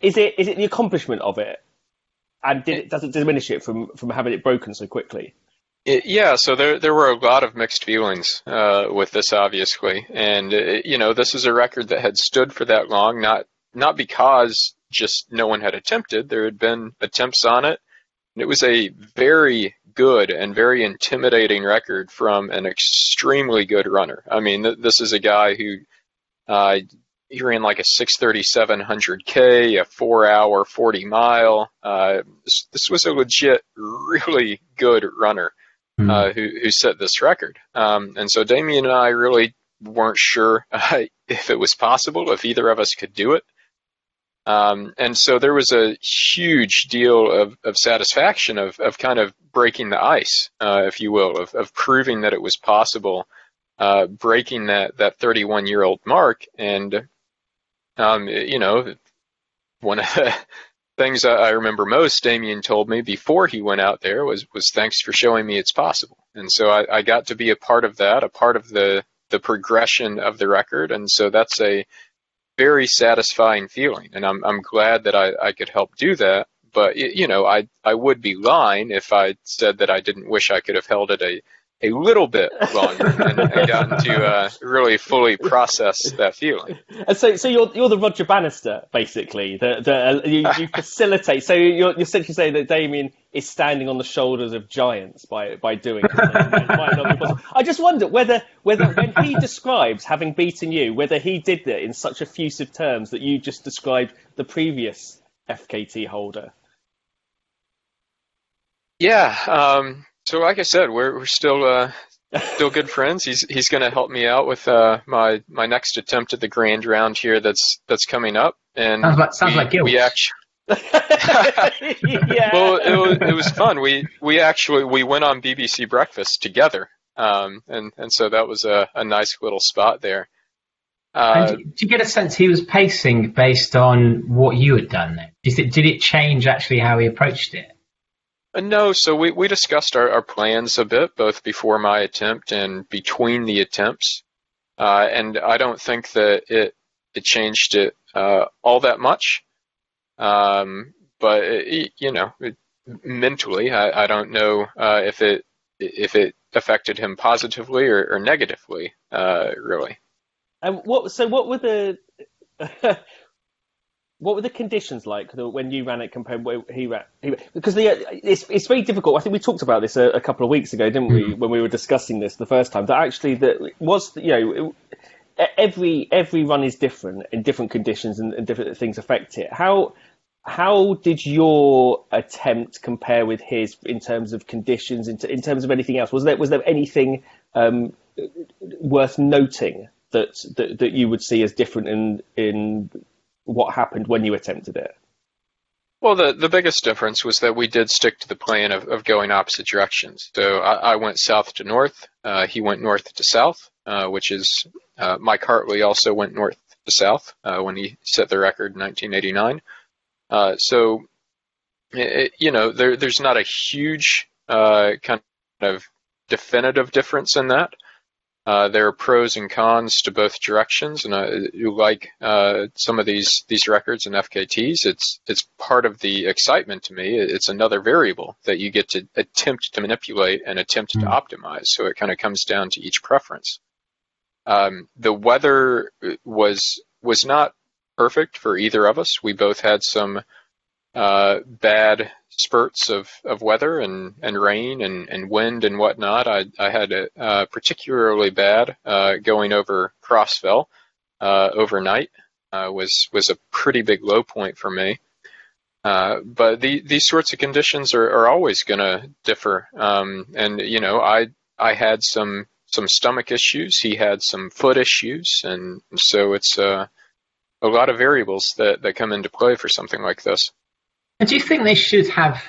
is it is it the accomplishment of it? And did it does it diminish it from from having it broken so quickly yeah, so there there were a lot of mixed feelings uh, with this, obviously, and it, you know this is a record that had stood for that long, not not because just no one had attempted. There had been attempts on it, and it was a very good and very intimidating record from an extremely good runner. I mean, th- this is a guy who uh, he ran like a 637 100k, a four hour 40 mile. Uh, this, this was a legit, really good runner mm-hmm. uh, who, who set this record. Um, and so Damian and I really weren't sure uh, if it was possible, if either of us could do it. Um, and so there was a huge deal of, of satisfaction of, of kind of breaking the ice, uh, if you will, of, of proving that it was possible, uh, breaking that, that 31 year old mark. And, um, you know, one of the, things I remember most Damian told me before he went out there was was thanks for showing me it's possible. And so I, I got to be a part of that, a part of the the progression of the record, and so that's a very satisfying feeling. And I'm I'm glad that I, I could help do that. But you know, I I would be lying if I said that I didn't wish I could have held it a a little bit longer and, and gotten to uh, really fully process that feeling. And so, so you're you're the Roger Bannister, basically. The, the uh, you, you, facilitate. So you're, you're essentially saying that Damian is standing on the shoulders of giants by by doing it. I just wonder whether whether when he describes having beaten you, whether he did it in such effusive terms that you just described the previous FKT holder. Yeah. Um, so, like I said, we're we're still uh, still good friends. He's he's going to help me out with uh, my my next attempt at the grand round here. That's that's coming up. And sounds like, sounds we, like guilt. we actually. yeah. Well, it was, it was fun. We we actually we went on BBC Breakfast together, um, and and so that was a, a nice little spot there. Uh, did, you get a sense he was pacing based on what you had done? Then did it, did it change actually how he approached it? Uh, no, so we, we discussed our, our plans a bit, both before my attempt and between the attempts. Uh, and I don't think that it it changed it uh, all that much. Um, but it, you know, it, mentally, I, I don't know uh, if it if it affected him positively or, or negatively, uh, really. And what? So what were the what were the conditions like when you ran it compared where he ran? He, because the, it's it's very difficult. I think we talked about this a, a couple of weeks ago, didn't we? Mm. When we were discussing this the first time, that actually that was you know every every run is different in different conditions and, and different things affect it. How how did your attempt compare with his in terms of conditions, in, t- in terms of anything else? Was there was there anything um, worth noting that, that that you would see as different in in what happened when you attempted it? Well, the, the biggest difference was that we did stick to the plan of, of going opposite directions. So I, I went south to north. Uh, he went north to south, uh, which is uh, Mike Hartley also went north to south uh, when he set the record in 1989. Uh, so, it, you know, there, there's not a huge uh, kind of definitive difference in that. Uh, there are pros and cons to both directions, and uh, you like uh, some of these these records and FKTs. It's it's part of the excitement to me. It's another variable that you get to attempt to manipulate and attempt mm-hmm. to hmm. optimize. So it kind of comes down to each preference. Um, the weather was was not perfect for either of us. We both had some uh, bad spurts of, of weather and, and rain and, and wind and whatnot. I, I had it uh, particularly bad uh, going over Cross Fell uh, overnight. Uh, was was a pretty big low point for me. Uh, but the, these sorts of conditions are, are always going to differ. Um, and you know, I I had some some stomach issues. He had some foot issues, and so it's uh, a lot of variables that, that come into play for something like this. And do you think they should have?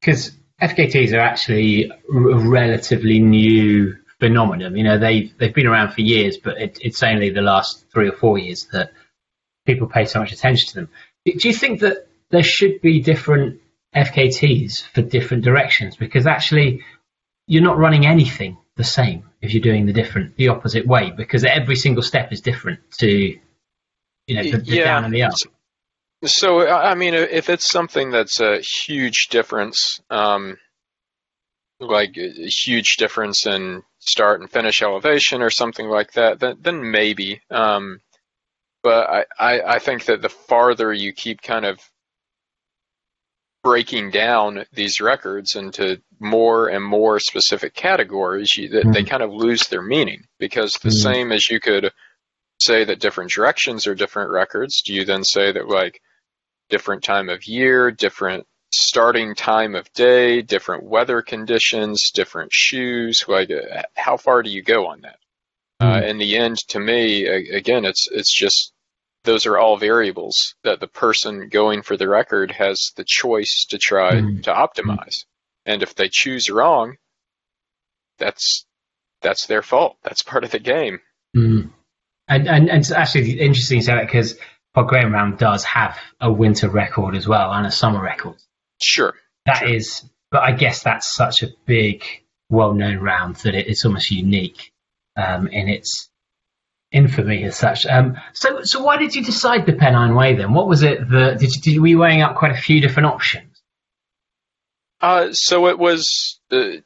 Because FKTs are actually a relatively new phenomenon. You know, they they've been around for years, but it, it's only the last three or four years that people pay so much attention to them. Do you think that there should be different FKTs for different directions? Because actually, you're not running anything the same if you're doing the different, the opposite way, because every single step is different to, you know, the, the yeah. down and the up. So, I mean, if it's something that's a huge difference, um, like a huge difference in start and finish elevation or something like that, then, then maybe. Um, but I, I, I think that the farther you keep kind of breaking down these records into more and more specific categories, you, mm-hmm. they kind of lose their meaning. Because the mm-hmm. same as you could say that different directions are different records, do you then say that like different time of year, different starting time of day, different weather conditions, different shoes. Like, how far do you go on that? Uh, hmm. in the end, to me, again, it's it's just those are all variables that the person going for the record has the choice to try mm. to optimize. And if they choose wrong, that's that's their fault. That's part of the game. Mm. And, and and it's actually interesting to say that because Bob Graham Round does have a winter record as well and a summer record. Sure. that sure. is, but I guess that's such a big, well-known round that it, it's almost unique um, in its infamy as such. Um, so, so why did you decide the Pennine Way then? What was it that did you, did, were you weighing up quite a few different options? Uh, so it was, uh,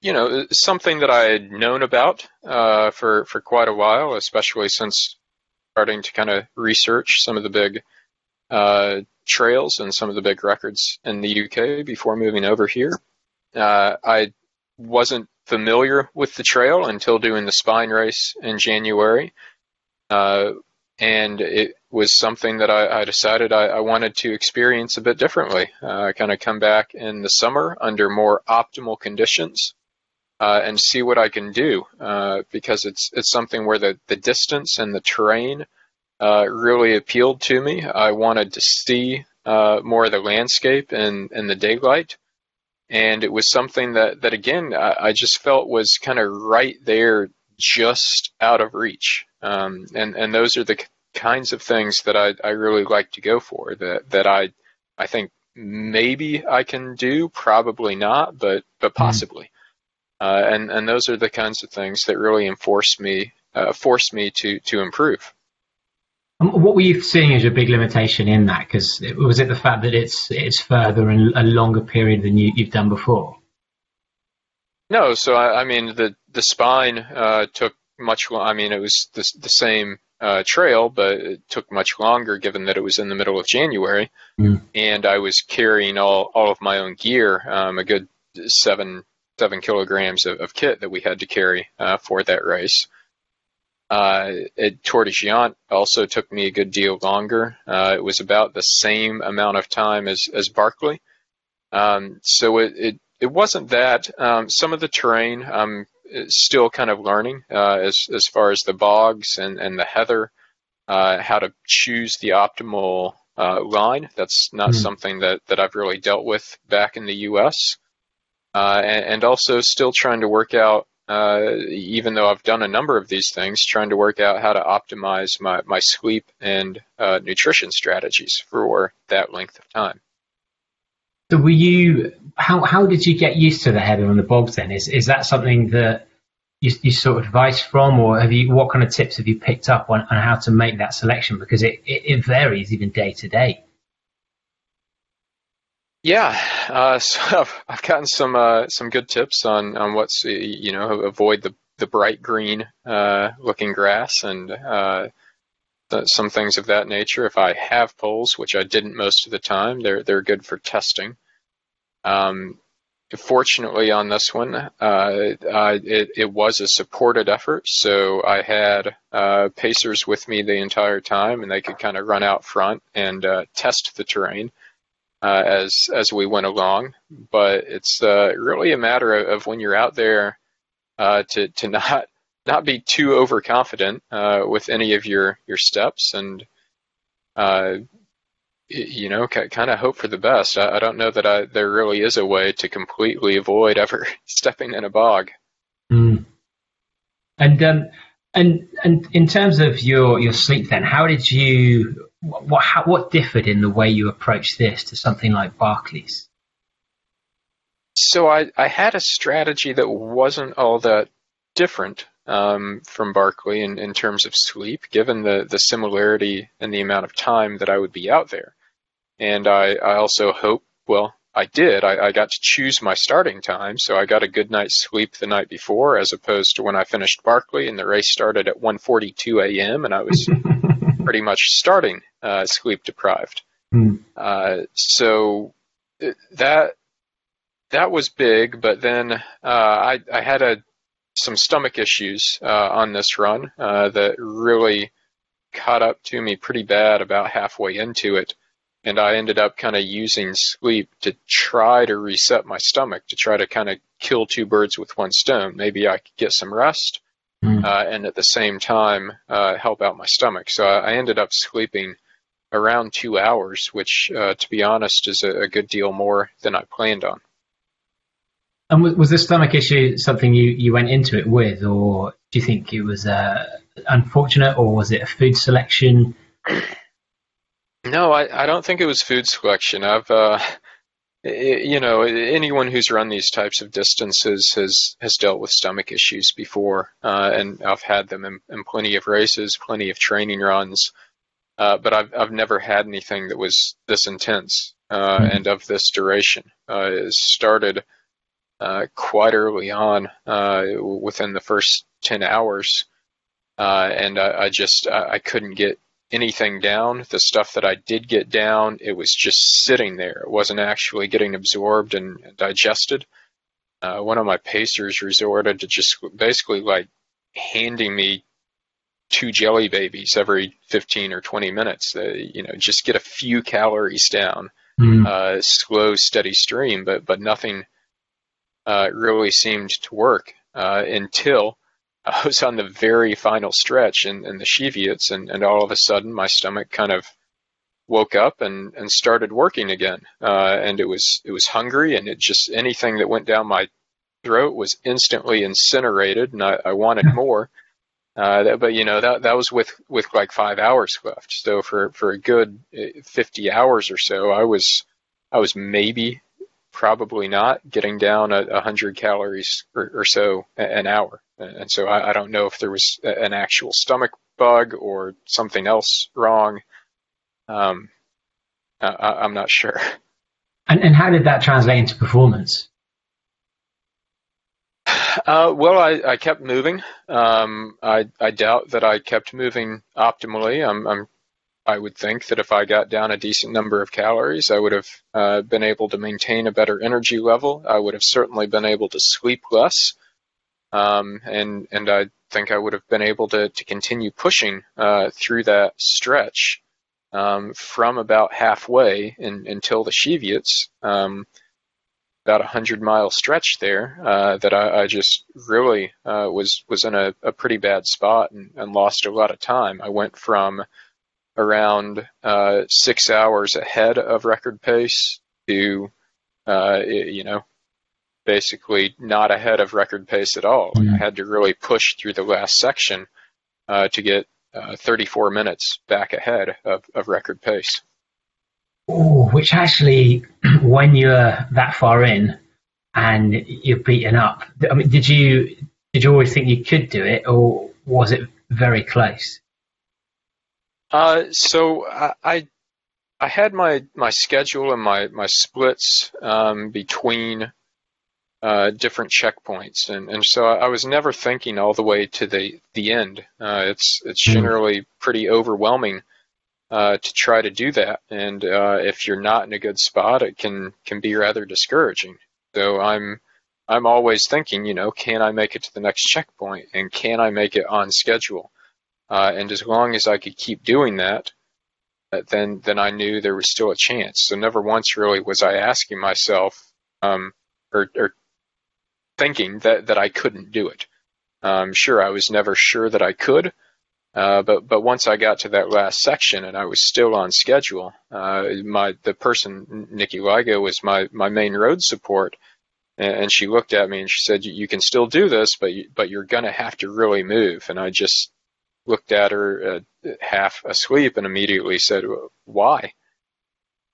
you know, something that I had known about uh, for for quite a while, especially since starting to kind of research some of the big uh, trails and some of the big records in the UK before moving over here. Uh, I wasn't familiar with the trail until doing the spine race in January. Uh, and it was something that I, I decided I, I, wanted to experience a bit differently. Uh, kind of come back in the summer under more optimal conditions uh, and see what I can do uh, because it's it's something where the, the distance and the terrain uh, really appealed to me. I wanted to see uh, more of the landscape and, and the daylight. And it was something that, that again, I, I just felt was kind of right there, just out of reach. Um, and, and those are the kinds of things that I, I really like to go for that, that I, I think maybe I can do, probably not, but, but hmm. possibly. Mm. Uh, and, and those are the kinds of things that really enforce me, uh, force me to, to improve. What were you seeing as your big limitation in that? Because was it the fact that it's it's further and a longer period than you, you've done before? No, so I, I mean the the spine uh, took much. I mean it was the, the same uh, trail, but it took much longer given that it was in the middle of January, Mm. and I was carrying all all of my own gear, um, a good seven seven kilograms of, of kit that we had to carry uh, for that race. Uh, it, Tor des Géants also took me a good deal longer. Uh, it was about the same amount of time as as Barkley. Um, so it, it it wasn't that. Um, some of the terrain I'm still kind of learning uh, as as far as the bogs and and the heather, uh, how to choose the optimal uh, line. That's not Mhm. something that that I've really dealt with back in the U.S. Uh, and, also still trying to work out. Uh, even though I've done a number of these things, trying to work out how to optimize my, my sleep and uh, nutrition strategies for that length of time. So were you? How how did you get used to the heather and the bogs? Then is is that something that you, you sort of advice from, or have you? What kind of tips have you picked up on, on how to make that selection? Because it, it, it varies even day to day. Yeah, uh, so I've, gotten some uh, some good tips on on what's you know avoid the the bright green uh, looking grass and uh, some things of that nature. If I have poles, which I didn't most of the time, they're they're good for testing. Um, fortunately, on this one, uh, I, it it was a supported effort, so I had uh, pacers with me the entire time, and they could kind of run out front and uh, test the terrain uh, as as we went along. But it's uh, really a matter of, of when you're out there uh, to to not not be too overconfident uh, with any of your your steps and uh, you know kind of hope for the best. I, I don't know that I, there really is a way to completely avoid ever stepping in a bog. Mm. And um, and and in terms of your your sleep, then how did you what how, what differed in the way you approached this to something like Barkley's? So I, I had a strategy that wasn't all that different um, from Barkley in, in terms of sleep, given the, the similarity and the amount of time that I would be out there. And I, I also hope, well, I did. I, I got to choose my starting time, so I got a good night's sleep the night before, as opposed to when I finished Barkley and the race started at 1:42 a.m. and I was pretty much starting uh, sleep deprived. Hmm. Uh, so uh, that that was big, but then uh, I, I had a some stomach issues uh, on this run uh, that really caught up to me pretty bad about halfway into it, and I ended up kind of using sleep to try to reset my stomach to try to kind of kill two birds with one stone. Maybe I could get some rest, Mm. uh, and at the same time uh, help out my stomach. So I, I ended up sleeping around two hours, which, uh, to be honest, is a, a good deal more than I planned on. And was, was the stomach issue something you, you went into it with, or do you think it was uh, unfortunate, or was it a food selection? No, I, I don't think it was food selection. I've, uh, you know, anyone who's run these types of distances has has dealt with stomach issues before, uh, and I've had them in, in plenty of races, plenty of training runs. Uh, but I've I've never had anything that was this intense uh, Mhm. and of this duration. Uh, it started uh, quite early on, uh, within the first ten hours, uh, and I, I just I, I couldn't get anything down. The stuff that I did get down, it was just sitting there. It wasn't actually getting absorbed and, and digested. Uh, one of my pacers resorted to just basically like handing me two jelly babies every 15 or 20 minutes. Uh, you know, just get a few calories down, Mm. uh, slow, steady stream, but but nothing uh, really seemed to work uh, until I was on the very final stretch in, in the Cheviots, and, and all of a sudden my stomach kind of woke up and, and started working again. Uh, and it was it was hungry, and it just anything that went down my throat was instantly incinerated, and I, I wanted more. Uh, that, but you know that that was with with like five hours left. So for for a good uh, 50 hours or so, I was I was maybe probably not getting down a, a hundred calories or, or so an hour. And so I, I don't know if there was an actual stomach bug or something else wrong. Um, I, I'm not sure. And and how did that translate into performance? Uh, well, I, I kept moving. Um, I, I doubt that I kept moving optimally. I'm, I'm, I would think that if I got down a decent number of calories, I would have uh, been able to maintain a better energy level. I would have certainly been able to sleep less, um, and and I think I would have been able to to continue pushing uh, through that stretch um, from about halfway in, until the Cheviots. Um, about a hundred mile stretch there uh, that I, I, just really uh, was was in a, a, pretty bad spot and, and, lost a lot of time. I went from around uh, six hours ahead of record pace to uh, you know basically not ahead of record pace at all. Mm-hmm. I had to really push through the last section uh, to get uh, 34 minutes back ahead of, of record pace. Ooh, which actually, when you're that far in and you're beaten up, I mean, did you did you always think you could do it, or was it very close? Uh, so I, I, I had my my schedule and my my splits um, between uh, different checkpoints, and and so I was never thinking all the way to the the end. Uh, it's it's hmm. generally pretty overwhelming uh, to try to do that. And uh, if you're not in a good spot, it can can be rather discouraging. So I'm I'm always thinking, you know, can I make it to the next checkpoint, and can I make it on schedule? Uh, and as long as I could keep doing that, uh, then then I knew there was still a chance. So never once really was I asking myself um, or, or thinking that that I couldn't do it. Um, sure, I was never sure that I could, uh, but but once I got to that last section and I was still on schedule, uh, my the person Nikki Ligo was my my main road support, and, she looked at me and she said, "You can still do this, but you, but you're gonna have to really move." And I just looked at her uh, half asleep and immediately said, "Why?"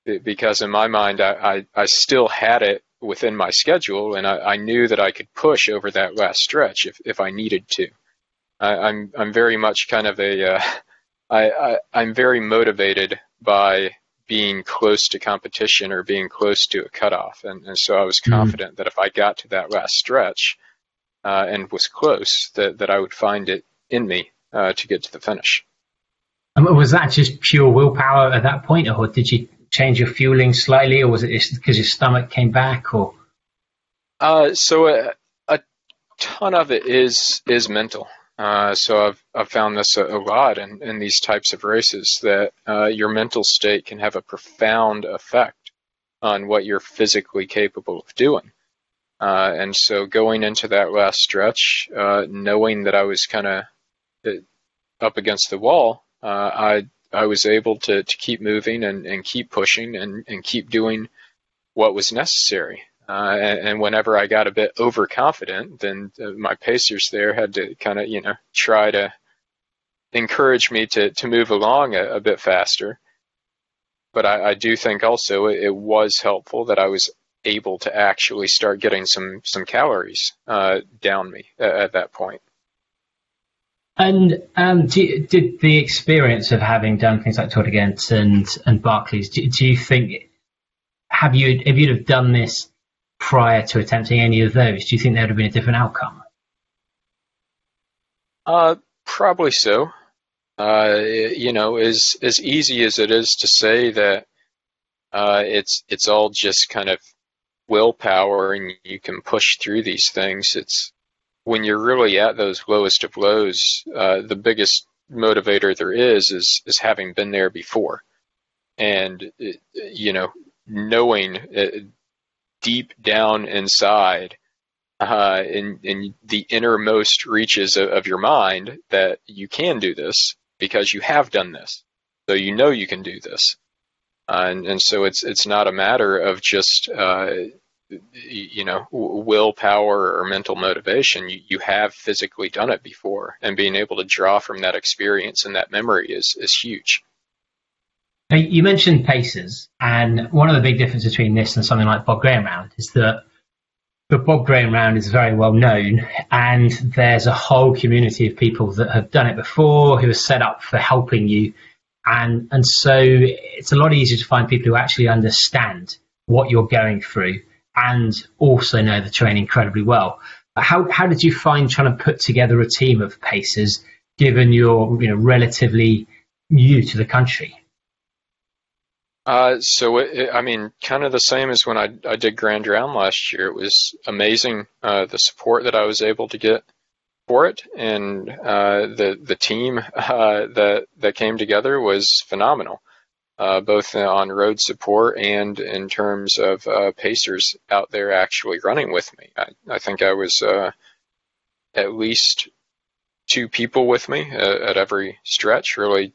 Because in my mind, I, I, I still had it within my schedule, and I, I knew that I could push over that last stretch if if I needed to. I, am I'm, I'm very much kind of a uh, I, I I'm very motivated by being close to competition or being close to a cutoff, and, and so I was mm-hmm. confident mm-hmm. that if I got to that last stretch uh, and was close, that that I would find it in me uh, to get to the finish. And was that just pure willpower at that point, or did you change your fueling slightly, or was it because your stomach came back, or? Uh, so a, a ton of it is is mental. Uh, so I've I've found this a, a, lot in, in these types of races that uh, your mental state can have a profound effect on what you're physically capable of doing. Uh, and so going into that last stretch, uh, knowing that I was kind of uh, up against the wall, I I was able to, to keep moving and, and keep pushing and, and keep doing what was necessary. Uh, and, and, whenever I got a bit overconfident, then uh, my pacers there had to kind of, you know, try to encourage me to, to move along a, a bit faster. But I, I do think also it, it, was helpful that I was able to actually start getting some some calories uh, down me at, at, that point. And um, do, did the experience of having done things like Tour Gent and and Barkley's, do, do you think have you if you'd have done this prior to attempting any of those, do you think there would have been a different outcome? Uh, probably so. Uh, you know, as as easy as it is to say that uh, it's it's all just kind of willpower and you can push through these things. It's when you're really at those lowest of lows, uh, the biggest motivator there is is is having been there before, and you know, knowing uh, deep down inside, uh, in in the innermost reaches of, of your mind, that you can do this because you have done this, so you know you can do this, uh, and and so it's it's not a matter of just uh, you know willpower or mental motivation you, you have physically done it before and being able to draw from that experience and that memory is is huge. You mentioned paces, and one of the big differences between this and something like Bob Graham Round is that the Bob Graham Round is very well known, and there's a whole community of people that have done it before who are set up for helping you, and and so it's a lot easier to find people who actually understand what you're going through and also know the terrain incredibly well. How how did you find trying to put together a team of pacers, given you're you know relatively new to the country? Uh, so it, it, I mean, kind of the same as when I I did Grand Round last year. It was amazing uh, the support that I was able to get for it, and uh, the the team uh, that that came together was phenomenal, uh, both on road support and in terms of uh, pacers out there actually running with me. I, I think I was at least two people with me at, at every stretch. Really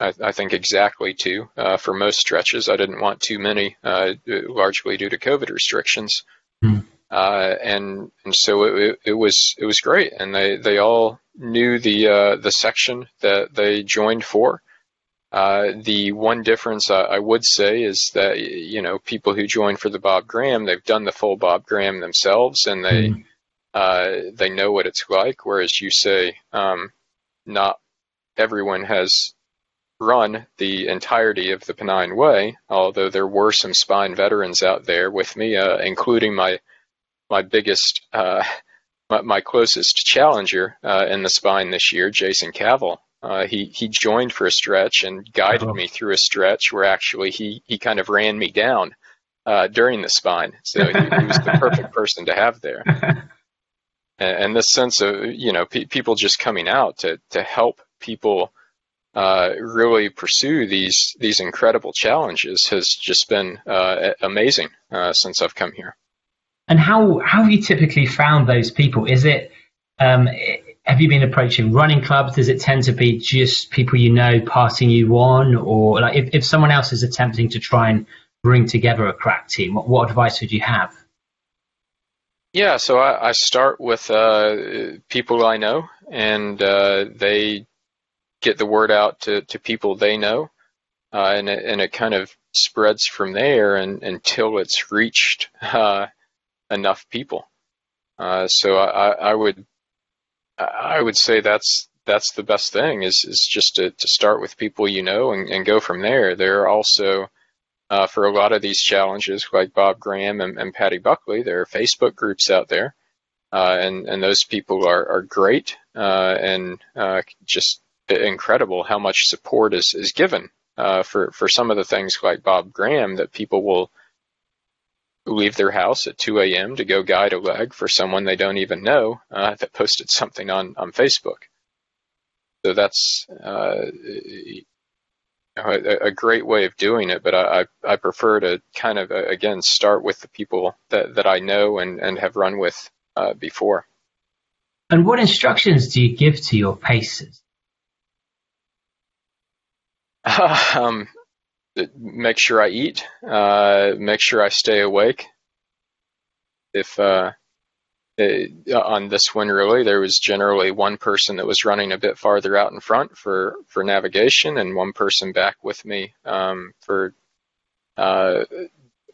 I, I think exactly two uh, for most stretches. I didn't want too many, uh, largely due to COVID restrictions. Mm. Uh, and and so it, it, was it was great, and they, they all knew the uh, the section that they joined for. Uh, the one difference I, I, would say is that you know people who join for the Bob Graham, they've done the full Bob Graham themselves, and they mm. they know what it's like. Whereas you say um, not everyone has run the entirety of the Pennine Way, although there were some spine veterans out there with me, uh, including my my biggest, uh, my, my, closest challenger uh, in the spine this year, Jason Cavill. Uh, he he joined for a stretch and guided oh. me through a stretch where actually he he kind of ran me down uh, during the spine, so he, he was the perfect person to have there. And, and this sense of you know pe- people just coming out to to help people uh, really pursue these these incredible challenges has just been uh, amazing uh, since I've come here. And how how have you typically found those people? Is it um, have you been approaching running clubs? Does it tend to be just people you know passing you on, or like if, if someone else is attempting to try and bring together a crack team, what, what advice would you have? Yeah, so I, I start with uh, people I know, and uh, they get the word out to, to people they know, uh, and it, and it kind of spreads from there and, until it's reached uh, enough people. Uh, so I, I would I would say that's that's the best thing is is just to, to start with people you know and, and go from there. There are also uh, for a lot of these challenges like Bob Graham and, and Paddy Buckley, there are Facebook groups out there. Uh, and and those people are are great uh, and uh, just incredible how much support is, is given uh, for, for some of the things like Bob Graham that people will leave their house at 2 a.m. to go guide a leg for someone they don't even know uh, that posted something on, on Facebook. So that's uh, a, a, great way of doing it, but I, I prefer to kind of, uh, again, start with the people that, that I know and, and have run with uh, before. And what instructions do you give to your pacers? um, make sure I eat. Uh, make sure I stay awake. If uh, it, on this one, really, there was generally one person that was running a bit farther out in front for for navigation, and one person back with me um, for uh,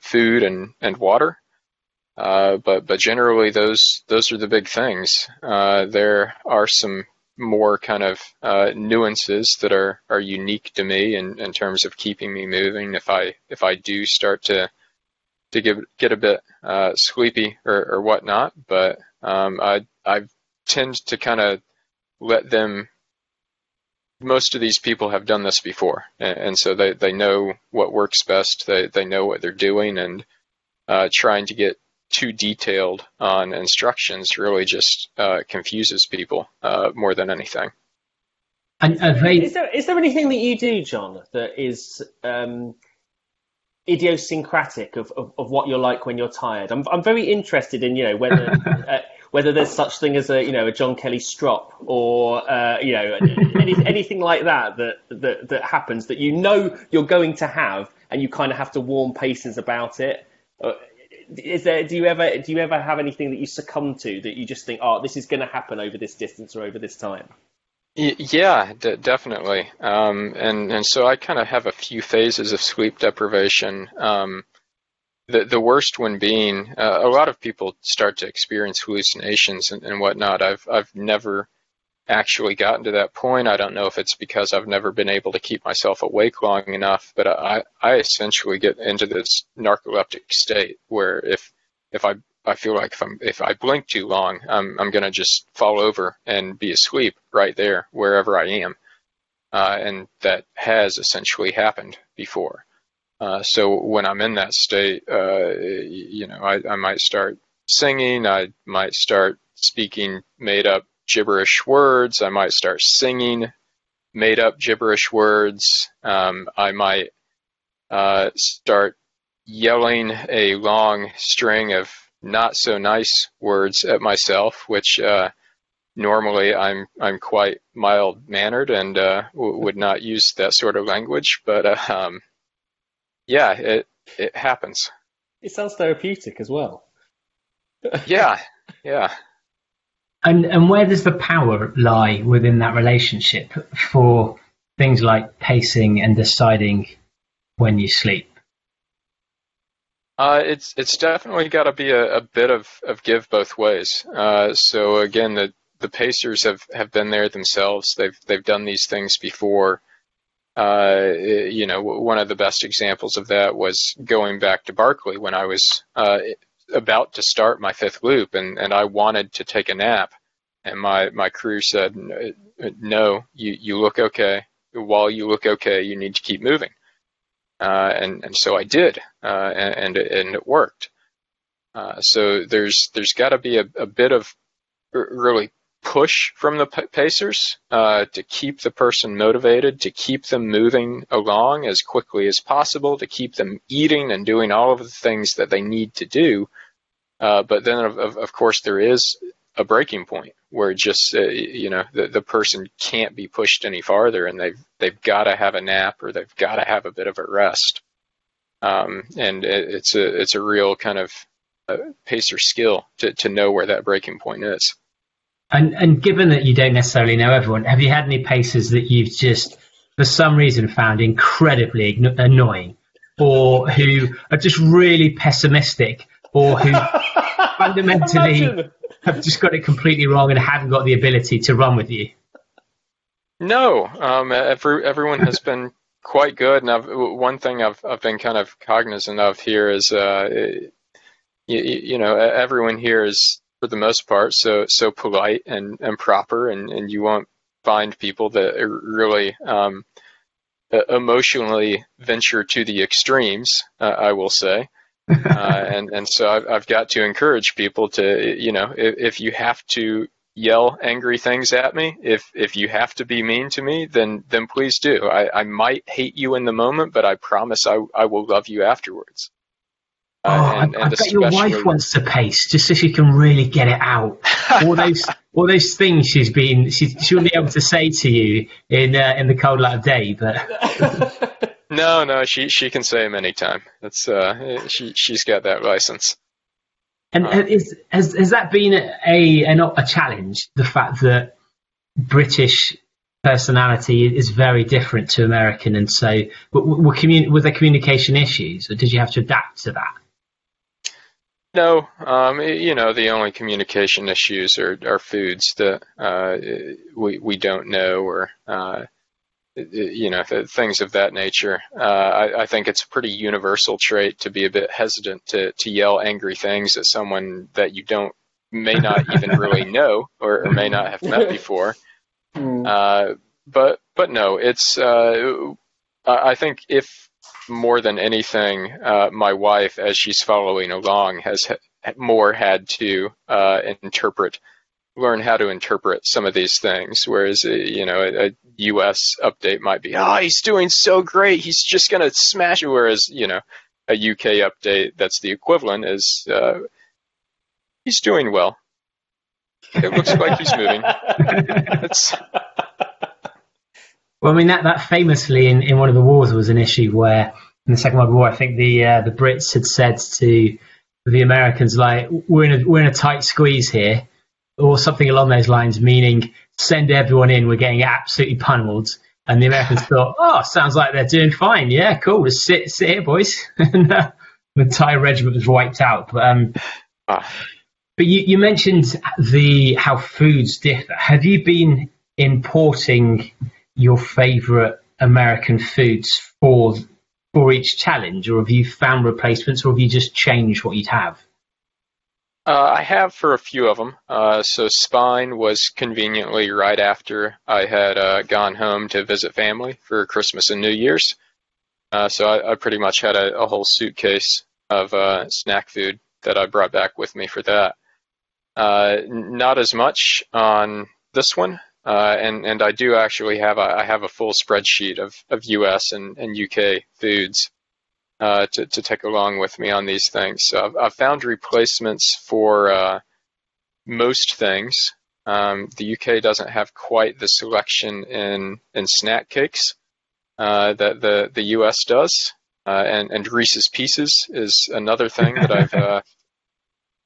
food and and water. Uh, but but generally, those those are the big things. Uh, there are some more kind of uh, nuances that are, are unique to me in, in terms of keeping me moving. If I if I do start to to get get a bit uh, sleepy or, or whatnot, but um, I I tend to kind of let them. Most of these people have done this before, and, and so they, they know what works best. They they know what they're doing, and uh, trying to get too detailed on instructions really just uh, confuses people uh, more than anything. And they... is there is there anything that you do, John, that is um, idiosyncratic of, of, of, what you're like when you're tired? I'm I'm very interested in you know whether. uh, whether there's such thing as a you know a John Kelly strop or uh, you know any, anything like that, that that that happens that you know you're going to have and you kind of have to warn pacers about it. Uh, is there do you ever do you ever have anything that you succumb to that you just think oh this is going to happen over this distance or over this time yeah d- definitely. Um, and and so i kind of have a few phases of sleep deprivation. Um, the the worst one being uh, a lot of people start to experience hallucinations and, and whatnot. I've i've never actually gotten to that point. I don't know if it's because I've never been able to keep myself awake long enough, but I, I essentially get into this narcoleptic state where if if I I feel like if I'm if I blink too long, I'm I'm gonna just fall over and be asleep right there wherever I am, uh, and that has essentially happened before. Uh, so when I'm in that state, uh, you know, I, I might start singing. I might start speaking made up gibberish words. I might start singing made up gibberish words. Um, I might uh, start yelling a long string of not so nice words at myself, which uh, normally I'm I'm quite mild mannered and uh, w- would not use that sort of language. But uh, um, yeah, it it happens. It sounds therapeutic as well. yeah, yeah. And and where does the power lie within that relationship for things like pacing and deciding when you sleep? Uh, it's it's definitely got to be a, a, bit of, of give both ways. Uh, so again, the the Pacers have, have been there themselves. They've they've done these things before. Uh, you know, one of the best examples of that was going back to Barkley when I was uh, about to start my fifth loop, and, and I wanted to take a nap, and my my crew said, "No, you you look okay. While you look okay, you need to keep moving." Uh, and and so I did, uh, and, and it worked. Uh, so there's there's got to be a, a bit of really push from the pacers uh, to keep the person motivated, to keep them moving along as quickly as possible, to keep them eating and doing all of the things that they need to do. Uh, but then, of, of, course, there is a breaking point where just uh, you know the, the person can't be pushed any farther, and they've they've got to have a nap or they've got to have a bit of a rest. Um, and it, it's a it's a real kind of uh, pacer skill to to know where that breaking point is. And and given that you don't necessarily know everyone, have you had any paces that you've just, for some reason, found incredibly annoying, or who are just really pessimistic, or who fundamentally have just got it completely wrong and haven't got the ability to run with you? No, um, every, everyone has been quite good, and I've, one thing I've I've been kind of cognizant of here is, uh, you, you know, everyone here is for the most part so so polite and, and proper and, and you won't find people that are really um, emotionally venture to the extremes uh, I will say. Uh, and and so I've, I've got to encourage people to you know if, if you have to yell angry things at me if if you have to be mean to me then then please do. I, I might hate you in the moment but I promise I, I will love you afterwards Oh, and, I, and I bet your wife wants to pace just so she can really get it out. all those, all those things she's been, she, she wouldn't be able to say to you in uh, in the cold light of day. But no, no, she she can say them anytime. That's uh, she she's got that license. And uh, is, has has that been a a, a challenge? The fact that British personality is very different to American, and so were, were, commun- were there communication issues, or did you have to adapt to that? No, um, you know the only communication issues are, are foods that uh, we we don't know or uh, you know things of that nature. Uh, I, I, think it's a pretty universal trait to be a bit hesitant to to yell angry things at someone that you don't may not even really know or, or, may not have met before. Uh, but but no, it's uh, I think if more than anything, uh, my wife, as she's following along, has ha- more had to uh, interpret, learn how to interpret some of these things. Whereas, uh, you know, a, a, U.S. update might be, "Oh, he's doing so great, he's just gonna smash it." Whereas, you know, a UK update that's the equivalent is, uh, "He's doing well. It looks like he's moving." well, I mean that that famously in, in one of the wars was an issue where in the Second World War, I think the uh, the Brits had said to the Americans like we're in a we're in a tight squeeze here, or something along those lines, meaning send everyone in. We're getting absolutely pummeled. And the Americans thought, oh, sounds like they're doing fine. Yeah, cool. Just sit sit here, boys. and uh, the entire regiment was wiped out. But um, ah. but you, you mentioned the how foods differ. Have you been importing your favourite American foods for for each challenge, or have you found replacements, or have you just changed what you'd have? Uh, I have for a few of them. Uh, so Spine was conveniently right after I had uh, gone home to visit family for Christmas and New Year's. Uh, so I, I, pretty much had a, a whole suitcase of uh, snack food that I brought back with me for that. Uh, not as much on this one, and and I do actually have a, I have a full spreadsheet of, of U.S. and, and UK foods uh, to, to take along with me on these things. So I've, I've found replacements for uh, most things. Um, the UK doesn't have quite the selection in, in snack cakes uh, that the, the US does. Uh, and, and Reese's Pieces is another thing that I've uh,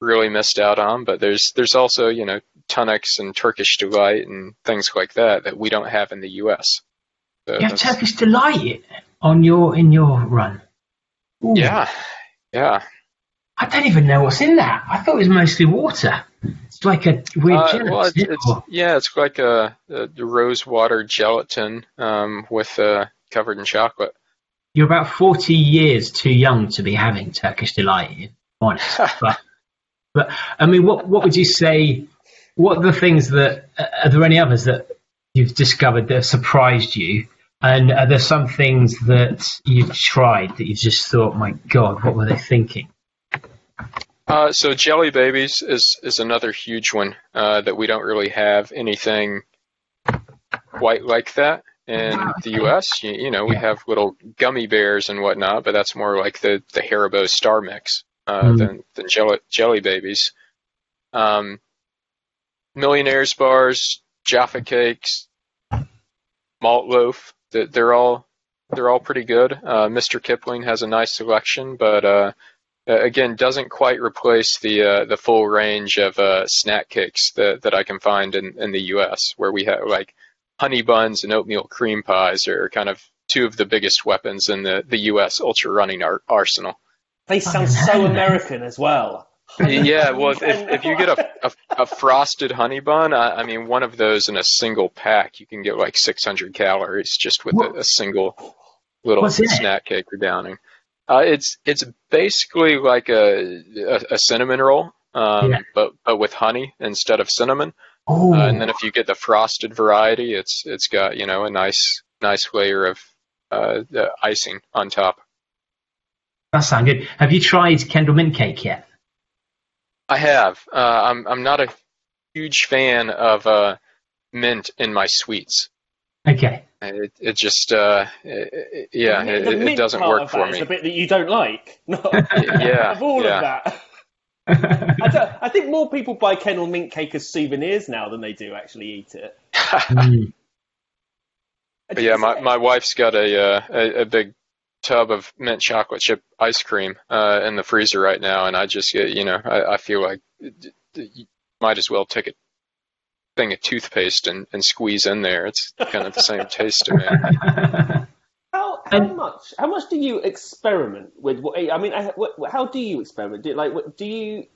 really missed out on. But there's there's also you know Tunnocks and Turkish delight and things like that that we don't have in the US. So you have Turkish delight on your in your run. Ooh. Yeah, yeah. I don't even know what's in that. I thought it was mostly water. It's like a weird uh, gelatin. Well, it's, it's, yeah, it's like a, a rose water gelatin um, with uh, covered in chocolate. You're about 40 years too young to be having Turkish delight, honest. but, but I mean, what what would you say? What are the things that are there any others that you've discovered that have surprised you and are there some things that you've tried that you just thought, my God, what were they thinking? Uh, so Jelly Babies is is another huge one uh, that we don't really have anything quite like that in the U.S. You, you know, we have little gummy bears and whatnot, but that's more like the the Haribo Star Mix uh, mm. than than jelly, jelly Babies. Um, Millionaires bars, Jaffa cakes, malt loaf they're all they're all pretty good. Uh, Mr. Kipling has a nice selection, but uh, again, doesn't quite replace the uh, the full range of uh, snack cakes that, that I can find in, in the U.S., where we have like honey buns and oatmeal cream pies are kind of two of the biggest weapons in the, the U.S. ultra running ar- arsenal. They sound so American as well yeah, well, if, if you get a, a, a frosted honey bun, I, I, mean, one of those in a single pack, you can get like 600 calories just with a, a, single little snack cake you're downing. Uh, it's it's basically like a a, a cinnamon roll, um, yeah. but but with honey instead of cinnamon. Uh, and then if you get the frosted variety, it's it's got you know a nice nice layer of uh, icing on top. That sounds good. Have you tried Kendal mint cake yet? I have. Uh, I'm I'm not a huge fan of uh, mint in my sweets. Okay. It it just uh, it, yeah the, the it, it, doesn't work for me. the bit that you don't like. yeah. of all yeah. of that. I, I, think more people buy Kendal mint cake as souvenirs now than they do actually eat it. Mm. but yeah, my, my wife's got a, uh, a, a big tub of mint chocolate chip ice cream uh, in the freezer right now, and I just get, you know, I, I feel like you might as well take a thing of toothpaste and, and squeeze in there. It's kind of the same taste to me. How, how much how much do you experiment with? what I mean, how do you experiment? Do, like, what, do you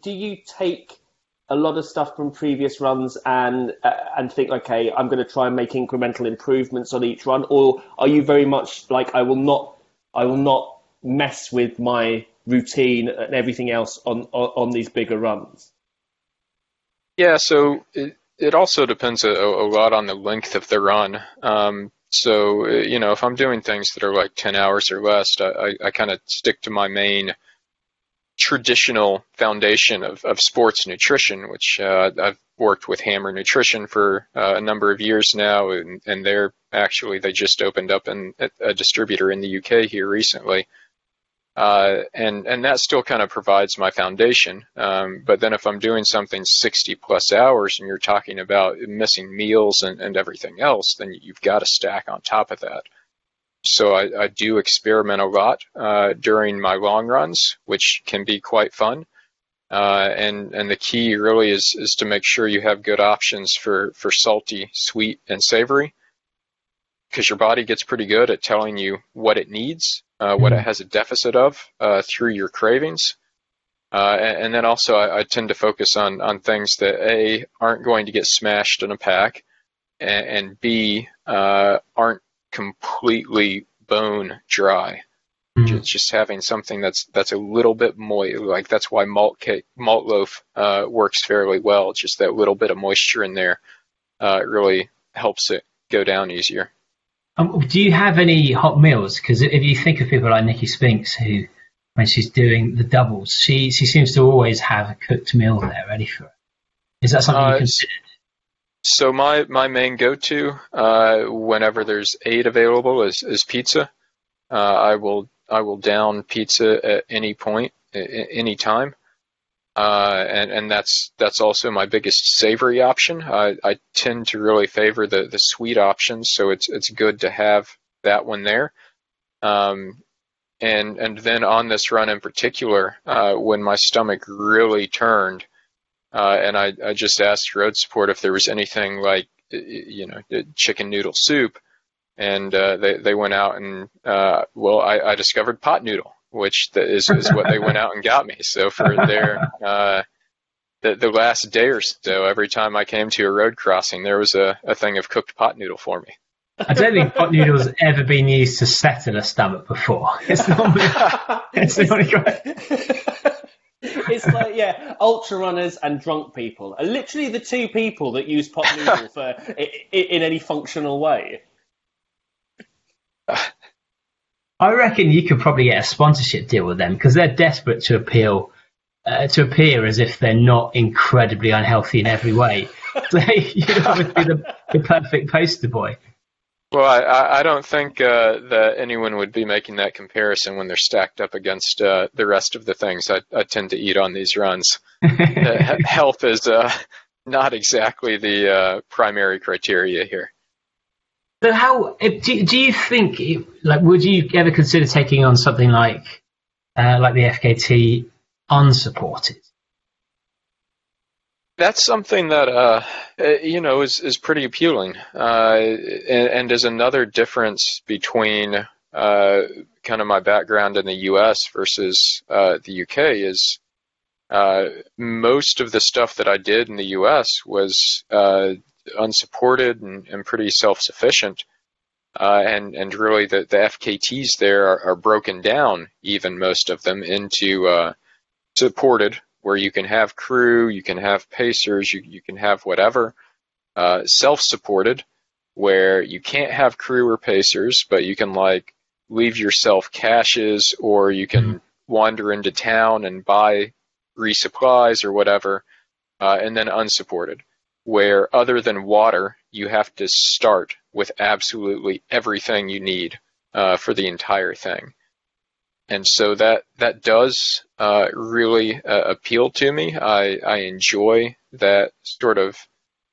do you take a lot of stuff from previous runs and uh, and think, okay, I'm going to try and make incremental improvements on each run, or are you very much like I will not, I will not mess with my routine and everything else on on, on these bigger runs? Yeah, so it it also depends a, a lot on the length of the run. Um, so you know, if I'm doing things that are like ten hours or less, I, I, I kind of stick to my main traditional foundation of, of sports nutrition, which uh, I've worked with Hammer Nutrition for uh, a number of years now, and, and they're actually they just opened up in, a distributor in the UK here recently. Uh, and and that still kind of provides my foundation. Um, but then if I'm doing something 60 plus hours and you're talking about missing meals and, and everything else, then you've got to stack on top of that. So I, I do experiment a lot uh, during my long runs, which can be quite fun. Uh, and and the key really is is to make sure you have good options for for salty, sweet, and savory, because your body gets pretty good at telling you what it needs, uh, what it has a deficit of uh, through your cravings. Uh, and, and, then also I, I, tend to focus on on things that a aren't going to get smashed in a pack, and, and b uh, aren't completely bone dry. Mm. just, just having something that's that's a little bit moist. Like that's why malt cake, malt loaf uh, works fairly well. Just that little bit of moisture in there uh, really helps it go down easier. Um, do you have any hot meals? Because if you think of people like Nicky Spinks, who when she's doing the doubles, she she seems to always have a cooked meal there ready for her. Is that something Uh, you consider? So my my main go-to uh, whenever there's aid available is is pizza. Uh, I will I will down pizza at any point, any time, uh, and and that's that's also my biggest savory option. I, I tend to really favor the the sweet options, so it's it's good to have that one there. Um, and and then on this run in particular, uh, when my stomach really turned. Uh, and I, I just asked road support if there was anything like, you know, chicken noodle soup. And uh, they, they went out and, uh, well, I, I discovered pot noodle, which is, is what they went out and got me. So for their, uh, the, the last day or so, every time I came to a road crossing, there was a, a thing of cooked pot noodle for me. I don't think pot noodles ever been used to settle a stomach before. It's normally it's normally it's like yeah, ultra runners and drunk people are literally the two people that use pot noodle for i- i- in any functional way. I reckon you could probably get a sponsorship deal with them because they're desperate to appeal uh, to appear as if they're not incredibly unhealthy in every way. So you'd always be the, the perfect poster boy. Well, I, I don't think uh, that anyone would be making that comparison when they're stacked up against uh, the rest of the things I, I tend to eat on these runs. Uh, health is uh, not exactly the uh, primary criteria here. So how do, do you think like would you ever consider taking on something like uh, like the FKT unsupported? That's something that uh, uh, you know is is pretty appealing, uh, and, and is another difference between uh, kind of my background in the U.S. versus uh, the U.K. is uh, most of the stuff that I did in the U.S. was uh, unsupported and, and pretty self-sufficient, and and really the the FKTs there are, are broken down, even most of them into supported where you can have crew, you can have pacers, you, you can have whatever. Uh, self-supported, where you can't have crew or pacers, but you can like leave yourself caches or you can wander into town and buy resupplies or whatever. Uh, and then unsupported, where other than water, you have to start with absolutely everything you need uh, for the entire thing and so that that does uh, really uh, appeal to me. I, I enjoy that sort of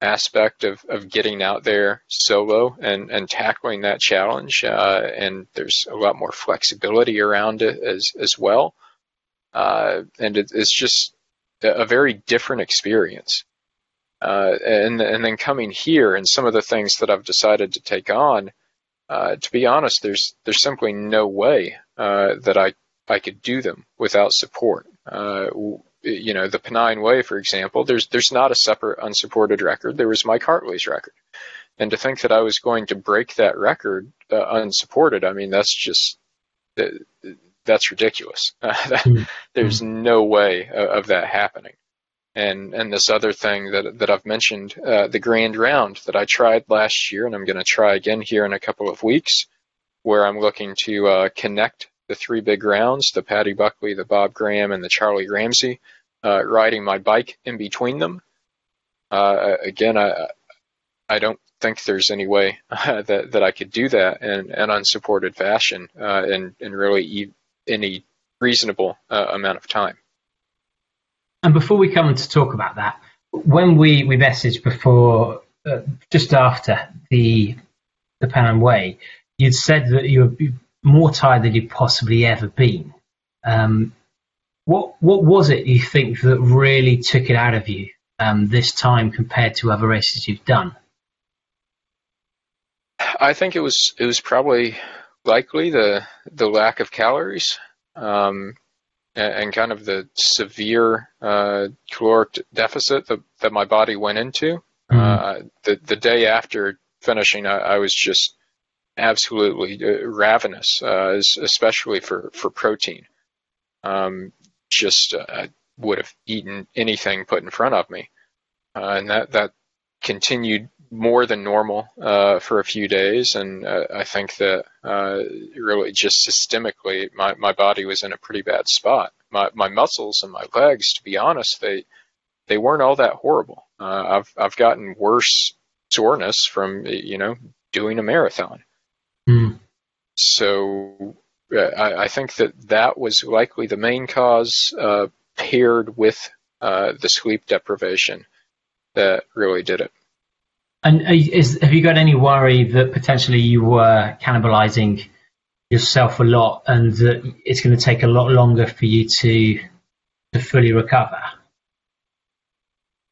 aspect of, of getting out there solo and, and tackling that challenge. Uh, and there's a lot more flexibility around it as as well. Uh, and it, it's just a very different experience. Uh, and and then coming here and some of the things that I've decided to take on. Uh, to be honest, there's there's simply no way uh, that I I could do them without support. Uh, you know, the Pennine Way, for example, there's there's not a separate unsupported record. There was Mike Hartley's record, and to think that I was going to break that record uh, unsupported, I mean, that's just uh, that's ridiculous. Mm. there's no way of, of that happening. And and this other thing that that I've mentioned, uh, the Grand Round that I tried last year, and I'm going to try again here in a couple of weeks, where I'm looking to uh, connect the three big rounds: the Paddy Buckley, the Bob Graham, and the Charlie Ramsay. Uh, riding my bike in between them. Uh, again, I I don't think there's any way that that I could do that in an unsupported fashion uh, in in really e- any reasonable uh, amount of time. And before we come to talk about that, when we, we messaged before, uh, just after the the Pennine Way, you'd said that you were more tired than you'd possibly ever been. Um, what what was it you think that really took it out of you um, this time compared to other races you've done? I think it was it was probably likely the the lack of calories um, and, and kind of the severe uh, caloric deficit that, that my body went into. Mhm. Uh, the the day after finishing, I, I was just absolutely uh, ravenous, uh, especially for for protein. Um, just uh, would have eaten anything put in front of me, and that that continued more than normal uh, for a few days, and uh, I think that uh, really just systemically, my, my body was in a pretty bad spot. My my muscles and my legs, to be honest, they they weren't all that horrible. I've I've gotten worse soreness from you know doing a marathon. Mm. So uh, I, I, think that that was likely the main cause, uh, paired with the sleep deprivation, that really did it. And is, have you got any worry that potentially you were cannibalizing yourself a lot, and that it's going to take a lot longer for you to to fully recover?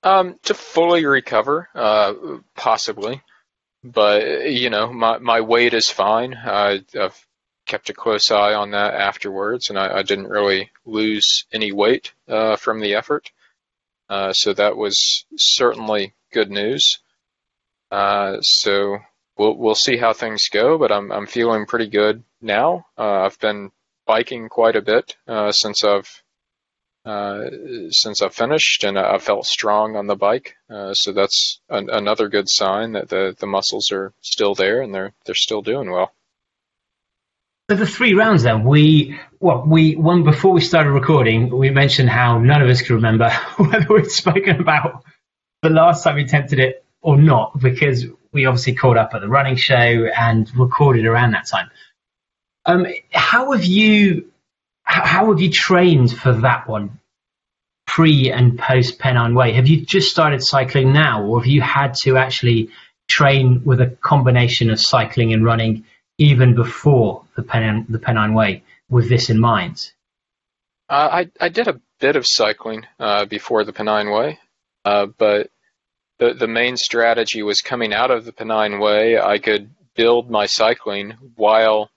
Um, to fully recover, uh, possibly, but you know, my my weight is fine. I, have kept a close eye on that afterwards, and I, I didn't really lose any weight uh, from the effort. Uh, so that was certainly good news. Uh, so we'll we'll see how things go, but I'm I'm feeling pretty good now. Uh, I've been biking quite a bit uh, since I've uh, since I've finished, and I felt strong on the bike. Uh, so that's an, another good sign that the the muscles are still there and they're they're still doing well. So the three rounds then we well we one before we started recording we mentioned how none of us could remember whether we'd spoken about the last time we attempted it or not, because we obviously caught up at the running show and recorded around that time. Um, how have you how have you trained for that one, pre and post Pennine Way? Have you just started cycling now, or have you had to actually train with a combination of cycling and running even before the Pennine, the Pennine Way with this in mind? Uh, I I did a bit of cycling uh, before the Pennine Way, uh, but the the main strategy was coming out of the Pennine Way. I could build my cycling while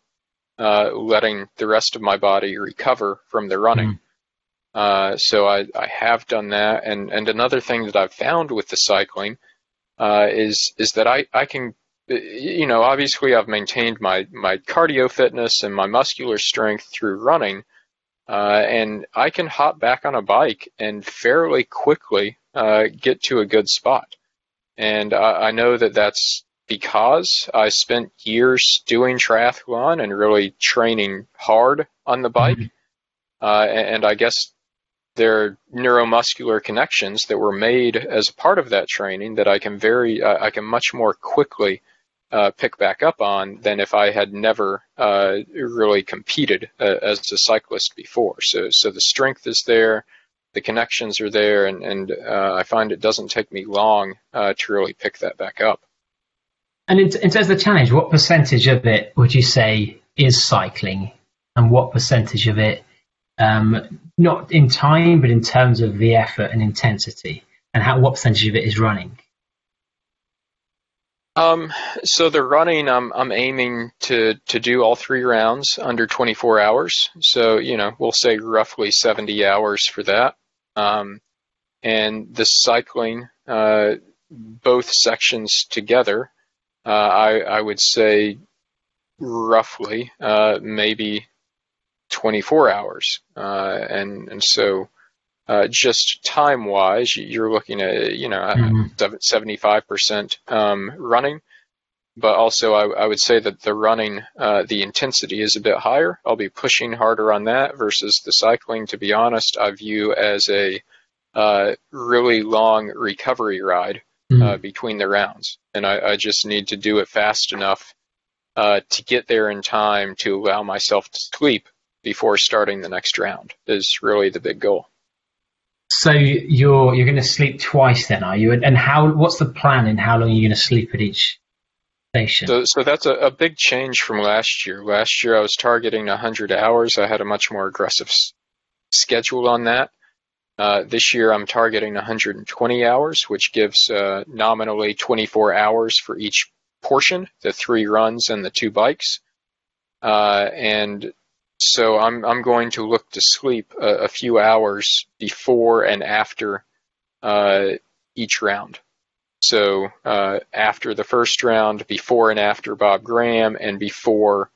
uh, letting the rest of my body recover from the running. Mm. Uh, so I, I have done that, and, and another thing that I've found with the cycling uh, is is that I, I can, you know, obviously I've maintained my my cardio fitness and my muscular strength through running, uh, and I can hop back on a bike and fairly quickly uh, get to a good spot. And I, I know that that's because I spent years doing triathlon and really training hard on the bike. Mm-hmm. Uh, and, I guess there are neuromuscular connections that were made as a part of that training that I can very, uh, I can much more quickly uh, pick back up on than if I had never uh, really competed uh, as a cyclist before. So, so the strength is there, the connections are there, and, and uh, I find it doesn't take me long uh, to really pick that back up. And in, in terms of the challenge, what percentage of it would you say is cycling, and what percentage of it, um, not in time, but in terms of the effort and intensity, and how what percentage of it is running? Um, so the running, I'm I'm aiming to to do all three rounds under 24 hours. So you know, we'll say roughly 70 hours for that. Um, and the cycling, uh, both sections together, uh, I, I would say roughly uh, maybe 24 hours. Uh, and, and so uh, just time wise, you're looking at, you know, mm-hmm. 75% um, running. But also, I, I, would say that the running, uh, the intensity is a bit higher. I'll be pushing harder on that versus the cycling. To be honest, I view as a uh, really long recovery ride mm-hmm. uh, between the rounds, and I, I, just need to do it fast enough uh, to get there in time to allow myself to sleep before starting the next round. Is really the big goal. So you're you're going to sleep twice then, are you? And how? What's the plan? And how long are you going to sleep at each station? So, so that's a, a big change from last year. Last year I was targeting 100 hours. I had a much more aggressive s- schedule on that. Uh, this year I'm targeting 120 hours, which gives uh, nominally 24 hours for each portion, the three runs and the two bikes. Uh, and so I'm I'm going to look to sleep a, a few hours before and after uh, each round. So uh, after the first round, before and after Bob Graham, and before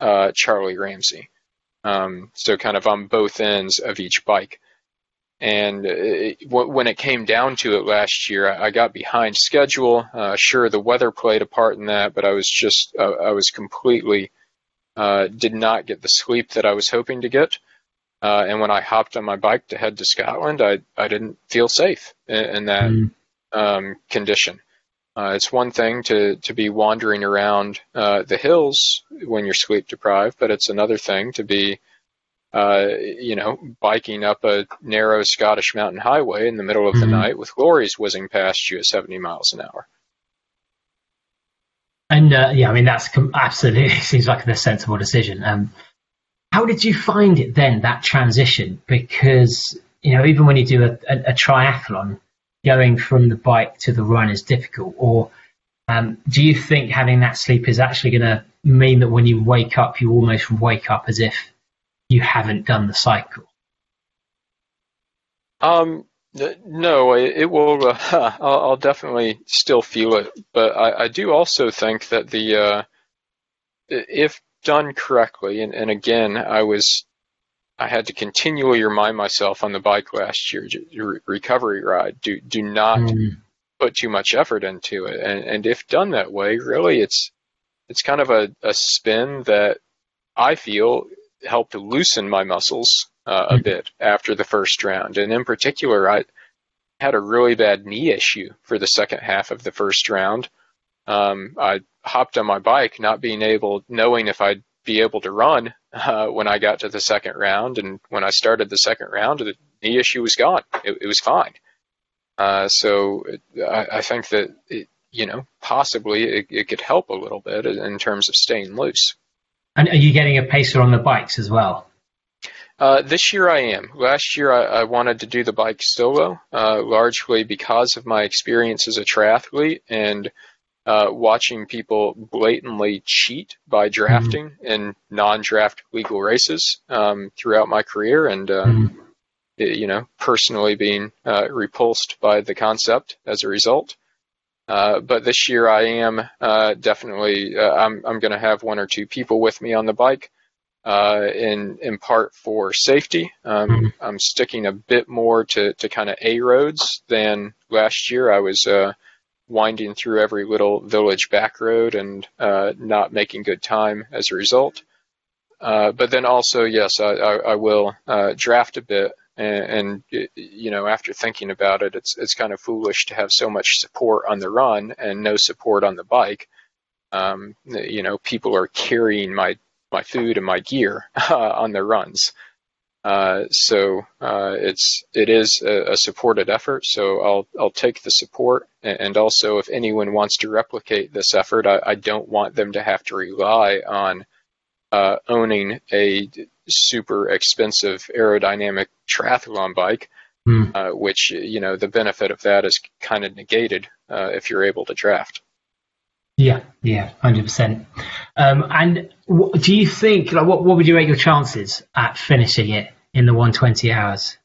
uh, Charlie Ramsay. Um, so kind of on both ends of each bike. And it, when it came down to it last year, I got behind schedule. Uh, sure, the weather played a part in that, but I was just uh, I was completely uh, did not get the sleep that I was hoping to get. Uh, and when I hopped on my bike to head to Scotland, I I didn't feel safe in, in that mm. um, condition. Uh, it's one thing to, to be wandering around uh, the hills when you're sleep deprived, but it's another thing to be, uh, you know, biking up a narrow Scottish mountain highway in the middle of mm-hmm. the night with lorries whizzing past you at 70 miles an hour. And uh, yeah, I mean that's absolutely seems like a sensible decision. Um, how did you find it then that transition? Because you know, even when you do a, a, a triathlon, going from the bike to the run is difficult? Or um, do you think having that sleep is actually going to mean that when you wake up, you almost wake up as if you haven't done the cycle? Um, no, it will. Uh, I'll, definitely still feel it, but I, I do also think that the uh, if done correctly, and, and again, I was I had to continually remind myself on the bike last year, recovery ride, do do not mm. put too much effort into it. And and if done that way, really, it's it's kind of a, a spin that I feel helped loosen my muscles uh, a mm. bit after the first round. And in particular, I had a really bad knee issue for the second half of the first round. Um, I hopped on my bike, not being able, knowing if I'd be able to run uh, when I got to the second round. And when I started the second round, the knee issue was gone. It, it was fine. Uh, so I, I, think that it, you know possibly it, it, could help a little bit in terms of staying loose. And are you getting a pacer on the bikes as well? Uh, this year I am. Last year I, I wanted to do the bike solo, uh, largely because of my experience as a triathlete and uh, watching people blatantly cheat by mm-hmm. drafting mm-hmm. in non-draft legal races um, throughout my career, and uh, mm-hmm. you know, personally being uh, repulsed by the concept as a result. Uh, but this year, I am uh, definitely. Uh, I'm I'm going to have one or two people with me on the bike, in in part for safety. Um, mm-hmm. I'm sticking a bit more to to kind of a roads than last year. I was winding through every little village back road and uh, not making good time as a result. Uh, but then also, yes, I, I, I will uh, draft a bit, and, you know, after thinking about it, it's it's kind of foolish to have so much support on the run and no support on the bike. Um, you know, people are carrying my my food and my gear on their runs. Uh, so uh, it's it is a, a, supported effort. So I'll I'll take the support, and also if anyone wants to replicate this effort, I, I don't want them to have to rely on uh, owning a super expensive aerodynamic triathlon bike, mm. which you know the benefit of that is kind of negated uh, if you're able to draft. Yeah, yeah, hundred um, percent. And w- do you think, like, what what would you rate your chances at finishing it in the one twenty hours?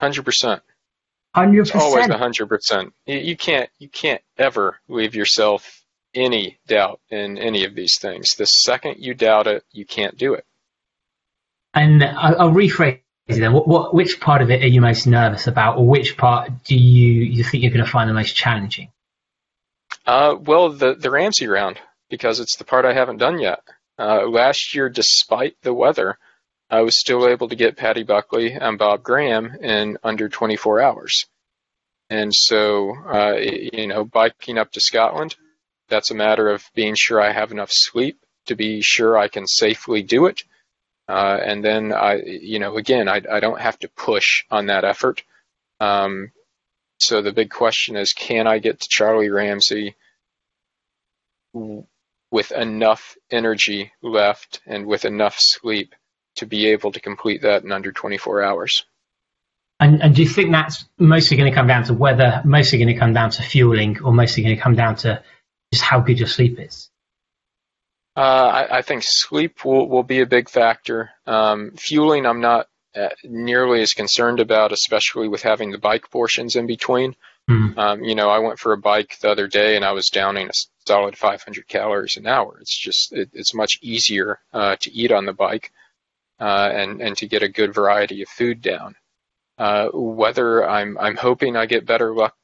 Hundred percent. Hundred percent. Always hundred percent. You can't you can't ever leave yourself any doubt in any of these things. The second you doubt it, you can't do it. And I'll, I'll rephrase it then. What, what, which part of it are you most nervous about, or which part do you you think you're going to find the most challenging? Uh, well, the the Ramsay round because it's the part I haven't done yet. Uh, last year, despite the weather, I was still able to get Paddy Buckley and Bob Graham in under 24 hours. And so, uh, you know, biking up to Scotland, that's a matter of being sure I have enough sleep to be sure I can safely do it. Uh, and then I, you know, again, I, I don't have to push on that effort. Um, so the big question is, can I get to Charlie Ramsay with enough energy left and with enough sleep to be able to complete that in under 24 hours? And, and do you think that's mostly going to come down to weather, mostly going to come down to fueling, or mostly going to come down to just how good your sleep is? Uh, I, I, think sleep will, will be a big factor. Um, fueling, I'm not uh, nearly as concerned about, especially with having the bike portions in between. Mm. Um, you know, I went for a bike the other day and I was downing a solid 500 calories an hour. It's just it, it's much easier uh, to eat on the bike uh, and and to get a good variety of food down. Uh, weather I'm I'm hoping I get better luck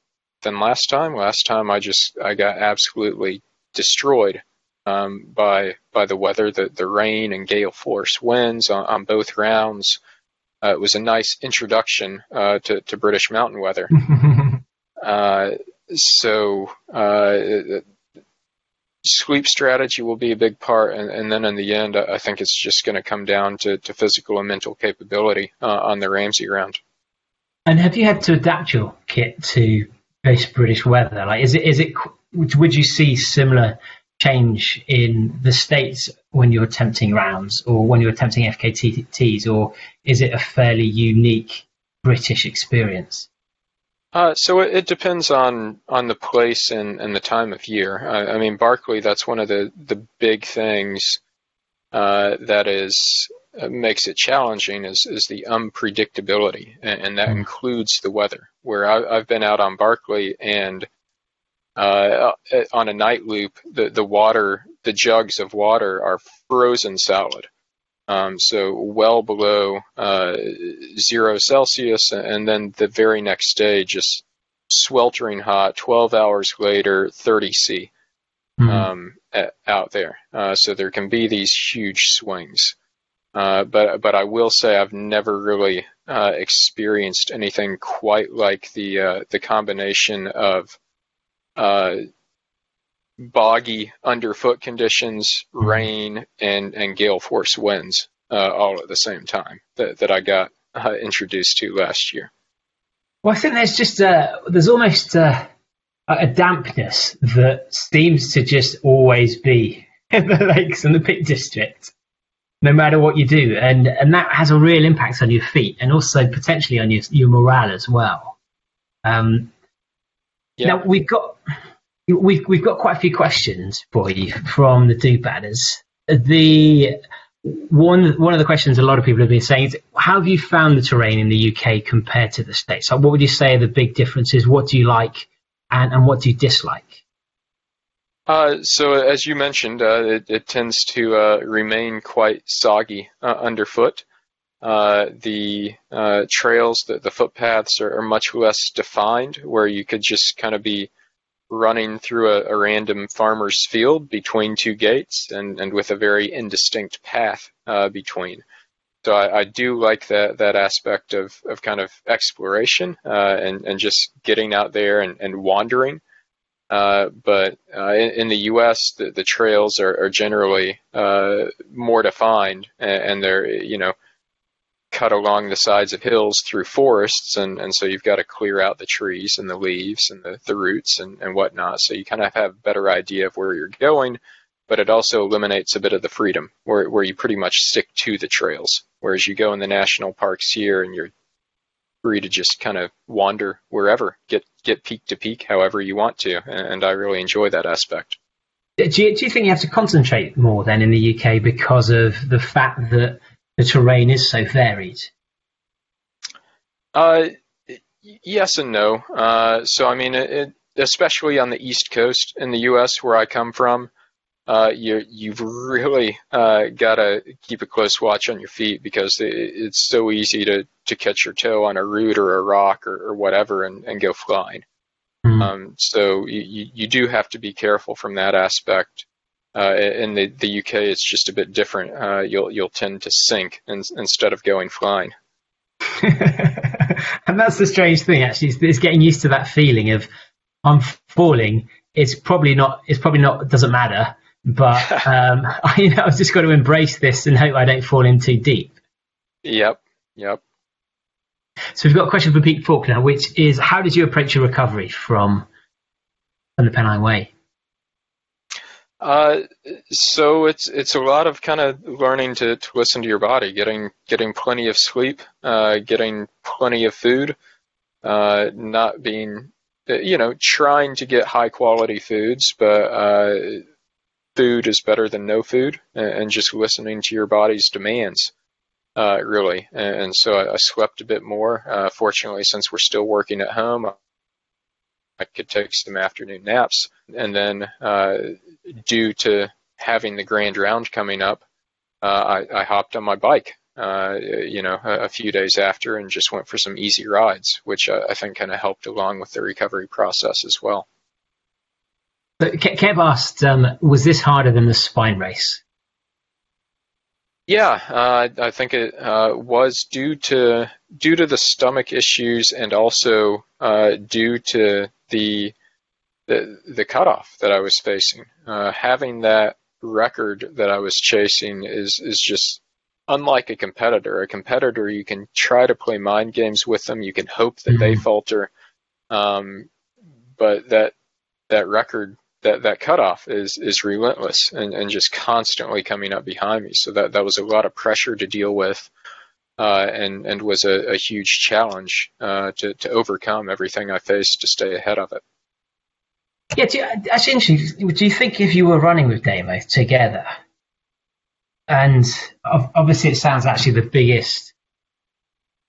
than last time. Last time I just I got absolutely destroyed um, by by the weather, the the rain and gale force winds on, on both rounds. Uh, it was a nice introduction uh, to to British mountain weather. Uh, so uh, sweep strategy will be a big part, and, and, then in the end, I think it's just going to come down to, to physical and mental capability uh, on the Ramsay round. And have you had to adapt your kit to this British weather? Like, is it is it would you see similar change in the states when you're attempting rounds or when you're attempting FKTs, or is it a fairly unique British experience? Uh, so it, it, depends on on the place and, and the time of year. I, I mean, Barkley, that's one of the the big things uh, that is uh, makes it challenging is is the unpredictability, and, and that mm. includes the weather. Where I, have been out on Barkley and uh, uh, on a night loop, the the water, the jugs of water are frozen solid. Um, so well below uh, zero Celsius, and then the very next day, just sweltering hot. 12 hours later, 30 C mm-hmm. um, out there. Uh, so there can be these huge swings. Uh, but but I will say I've never really uh, experienced anything quite like the uh, the combination of uh, boggy underfoot conditions, rain, and, and gale force winds uh, all at the same time that, that I got uh, introduced to last year. Well, I think there's just a, there's almost a, a dampness that seems to just always be in the lakes and the Peak District, no matter what you do, and and that has a real impact on your feet and also potentially on your your morale as well. Um, yeah. Now we've got we've we've got quite a few questions for you from the do badders. The one one of the questions a lot of people have been saying is how have you found the terrain in the UK compared to the States? Like what would you say are the big differences? What do you like and, and what do you dislike? Uh, so as you mentioned, uh, it, it, tends to uh, remain quite soggy uh, underfoot. Uh, the uh, trails, the, the footpaths are, are, much less defined, where you could just kind of be running through a, a, random farmer's field between two gates and, and with a very indistinct path uh, between. So I, I, do like that that aspect of, of kind of exploration uh, and, and just getting out there and, and wandering. Uh, but uh, in, in, the U.S., the, the trails are, are generally uh, more defined and, and they're you know cut along the sides of hills through forests, and, and so you've got to clear out the trees and the leaves and the, the roots and, and whatnot. So you kind of have a better idea of where you're going, but it also eliminates a bit of the freedom where, where you pretty much stick to the trails. Whereas you go in the national parks here and you're free to just kind of wander wherever, get get peak to peak however you want to, and I really enjoy that aspect. Do you, do you think you have to concentrate more then in the UK because of the fact that the terrain is so varied? Uh, yes and no. Uh, so I mean, it, especially on the East Coast in the U.S. where I come from, uh, you you've really uh, got to keep a close watch on your feet because it, it's so easy to to catch your toe on a root or a rock or, or whatever and, and go flying. Mm-hmm. Um, so you, you do have to be careful from that aspect. Uh, in the, the UK, it's just a bit different. Uh, you'll you'll tend to sink in, instead of going flying. and that's the strange thing, actually, is, getting used to that feeling of I'm falling. It's probably not. It's probably not. Doesn't matter. But um, I, you know, I've just got to embrace this and hope I don't fall in too deep. Yep. Yep. So we've got a question for Pete Faulkner, which is how did you approach your recovery from, from the Pennine Way? Uh, so it's it's a lot of kind of learning to, to listen to your body, getting getting plenty of sleep, uh, getting plenty of food, uh, not being you know trying to get high quality foods, but uh, food is better than no food, and, and just listening to your body's demands. Uh, really, and, and so I, I, slept a bit more. Uh, fortunately, since we're still working at home, I could take some afternoon naps. And then, uh, due to having the grand round coming up, uh, I, I hopped on my bike, uh, you know, a, a, few days after and just went for some easy rides, which I, I think kind of helped along with the recovery process as well. But Kev asked, um, was this harder than the spine race? Yeah, uh, I think it uh, was due to due to the stomach issues and also uh, due to the, the the cutoff that I was facing. Uh, having that record that I was chasing is is just unlike a competitor. A competitor, you can try to play mind games with them. You can hope that mm-hmm. they falter, um, but that that record that that cutoff is is relentless and, and just constantly coming up behind me. So that that was a lot of pressure to deal with, uh, and and was a, a huge challenge uh, to to overcome everything I faced to stay ahead of it. Yeah, you, that's interesting. Do you think if you were running with Damo together, and obviously it sounds actually the biggest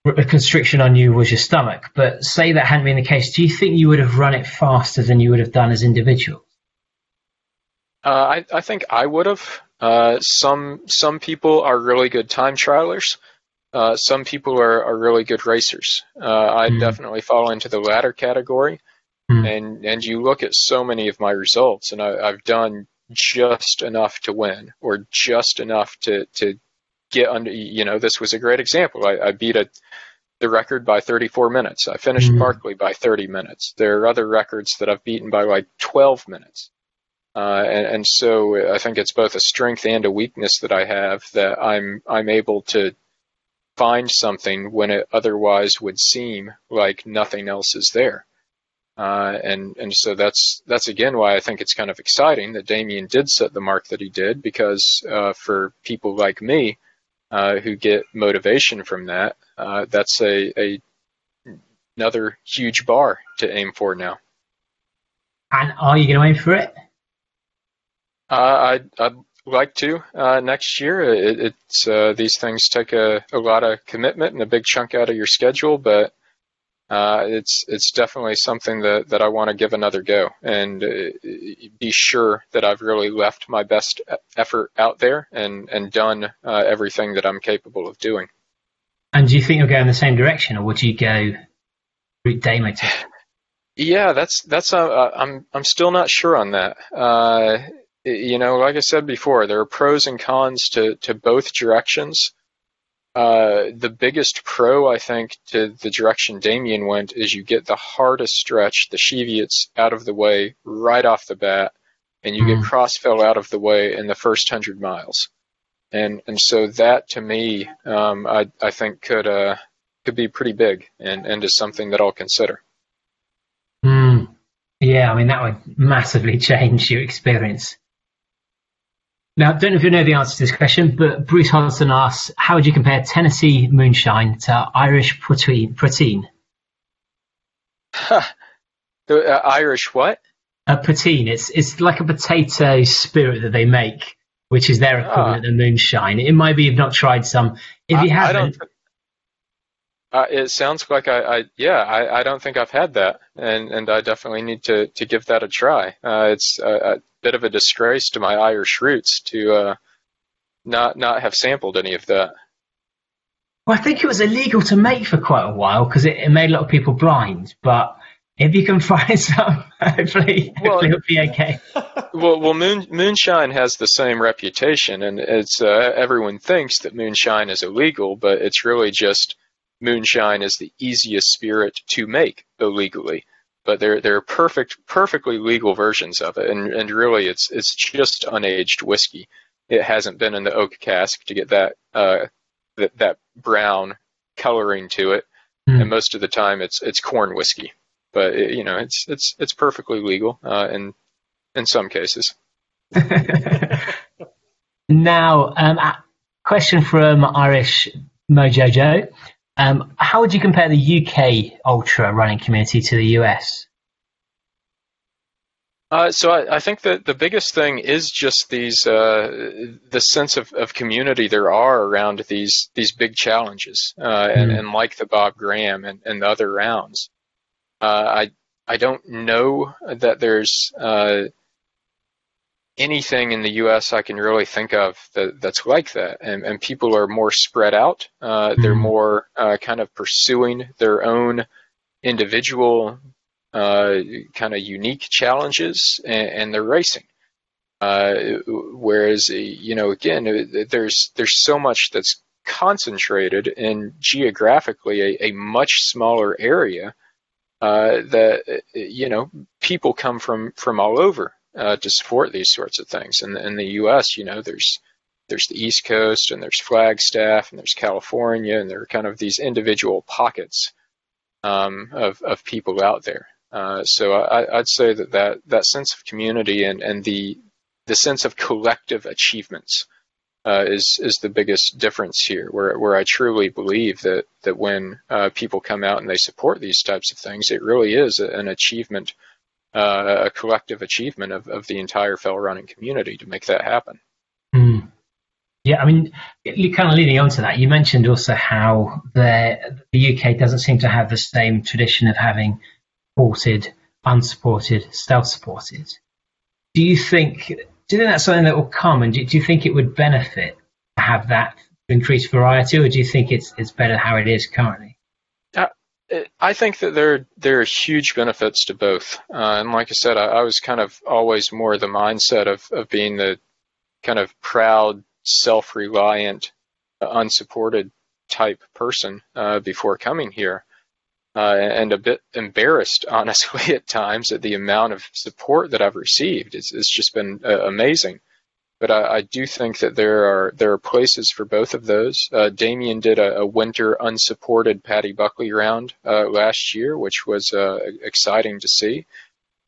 constriction on you was your stomach, but say that hadn't been the case, do you think you would have run it faster than you would have done as individuals? Uh, I, I think I would have. Uh, some some people are really good time trialers. Uh, some people are, are really good racers. Uh, I mm. definitely fall into the latter category. Mm. And and you look at so many of my results, and I, I've done just enough to win, or just enough to to get under. You know, this was a great example. I, I beat a the record by 34 minutes. I finished mm. Barkley by 30 minutes. There are other records that I've beaten by like 12 minutes. Uh, and, and, so I think it's both a strength and a weakness that I have that I'm I'm able to find something when it otherwise would seem like nothing else is there. Uh, and and so that's that's again why I think it's kind of exciting that Damian did set the mark that he did because uh, for people like me uh, who get motivation from that, uh, that's a, a another huge bar to aim for now. And are you going to aim for it? Uh, I'd, I'd like to uh, next year. It, it's uh, these things take a, a lot of commitment and a big chunk out of your schedule, but uh, it's it's definitely something that, that I want to give another go and uh, be sure that I've really left my best effort out there and and done uh, everything that I'm capable of doing. And do you think you'll go in the same direction, or would you go route Damo? Yeah, that's that's uh, I'm I'm still not sure on that you know, like I said before, there are pros and cons to, to both directions. Uh, the biggest pro, I think, to the direction Damian went is you get the hardest stretch, the Cheviots, out of the way right off the bat, and you mm-hmm. get Cross Fell out of the way in the first hundred miles. And and so that to me, um, I I think could uh, could be pretty big and, and is something that I'll consider. Mm. Yeah, I mean that would massively change your experience. Now, I don't know if you know the answer to this question, but Bruce Hodgson asks, how would you compare Tennessee moonshine to Irish poteen? Huh. The, uh, Irish what? A poteen. It's it's like a potato spirit that they make, which is their equivalent ah. of moonshine. It might be you've not tried some. If you I, haven't, uh, it sounds like I, I yeah, I, I don't think I've had that, and and I definitely need to to give that a try. Uh, it's a, a, bit of a disgrace to my Irish roots to uh, not not have sampled any of that. Well, I think it was illegal to make for quite a while because it, it, made a lot of people blind. But if you can find some, hopefully, well, hopefully it'll be okay. well, well, moon, moonshine has the same reputation, and it's uh, everyone thinks that moonshine is illegal, but it's really just moonshine is the easiest spirit to make illegally. But there there are perfect perfectly legal versions of it, and and really it's it's just unaged whiskey. It hasn't been in the oak cask to get that uh, that that brown coloring to it, mm. and most of the time it's it's corn whiskey. But it, you know it's it's it's perfectly legal uh, in in some cases. now, um, question from Irish Mojo Joe. Um, how would you compare the UK ultra running community to the US? Uh, so I, I, think that the biggest thing is just these uh, the sense of, of community there are around these these big challenges, uh, mm. and, and, like the Bob Graham and, and the other rounds. Uh, I I don't know that there's uh, anything in the U.S. I can really think of that, that's like that. And, and people are more spread out. Uh, they're Mhm. more uh, kind of pursuing their own individual, uh, kind of unique challenges, and, and they're racing. Uh, whereas, you know, again, uh, there's there's so much that's concentrated in geographically a, a much smaller area uh, that you know people come from from all over uh, to support these sorts of things. And in the U.S., you know, there's there's the East Coast and there's Flagstaff and there's California and there are kind of these individual pockets um, of of people out there. Uh, so I, I'd say that, that that sense of community and, and the the sense of collective achievements uh, is is the biggest difference here. Where where I truly believe that that when uh, people come out and they support these types of things, it really is an achievement, uh, a collective achievement of, of the entire fell running community to make that happen. Hmm. Yeah, I mean, you kind of leading on to that, you mentioned also how the the UK doesn't seem to have the same tradition of having supported, unsupported, self-supported. Do you think? Do you think that's something that will come, and do, do you think it would benefit to have that increased variety, or do you think it's it's better how it is currently? I think that there there are huge benefits to both, uh, and like I said, I, I was kind of always more the mindset of of being the kind of proud, self-reliant, uh, unsupported type person uh, before coming here, uh, and a bit embarrassed, honestly, at times at the amount of support that I've received. It's, it's just been uh, amazing. But I, I, do think that there are there are places for both of those. Uh, Damian did a, a, winter unsupported Paddy Buckley round uh, last year, which was uh, exciting to see,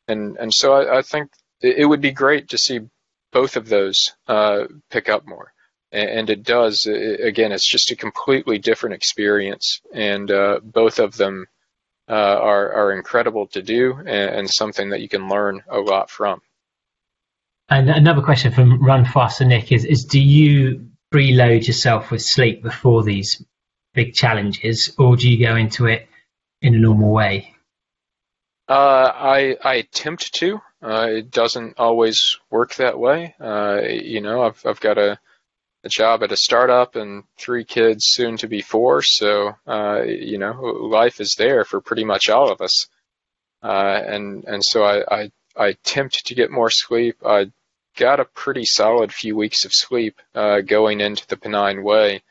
and and so I, I, think it would be great to see both of those uh, pick up more. And, it does. It, again, it's just a completely different experience, and uh, both of them uh, are are incredible to do, and, and something that you can learn a lot from. And another question from Run Faster Nick is, is do you preload yourself with sleep before these big challenges, or do you go into it in a normal way? Uh, I I attempt to. Uh, it doesn't always work that way. Uh, you know, I've I've got a a job at a startup and three kids, soon to be four. So uh, you know, life is there for pretty much all of us. Uh, and and so I, I I attempt to get more sleep. I got a pretty solid few weeks of sleep uh, going into the Pennine Way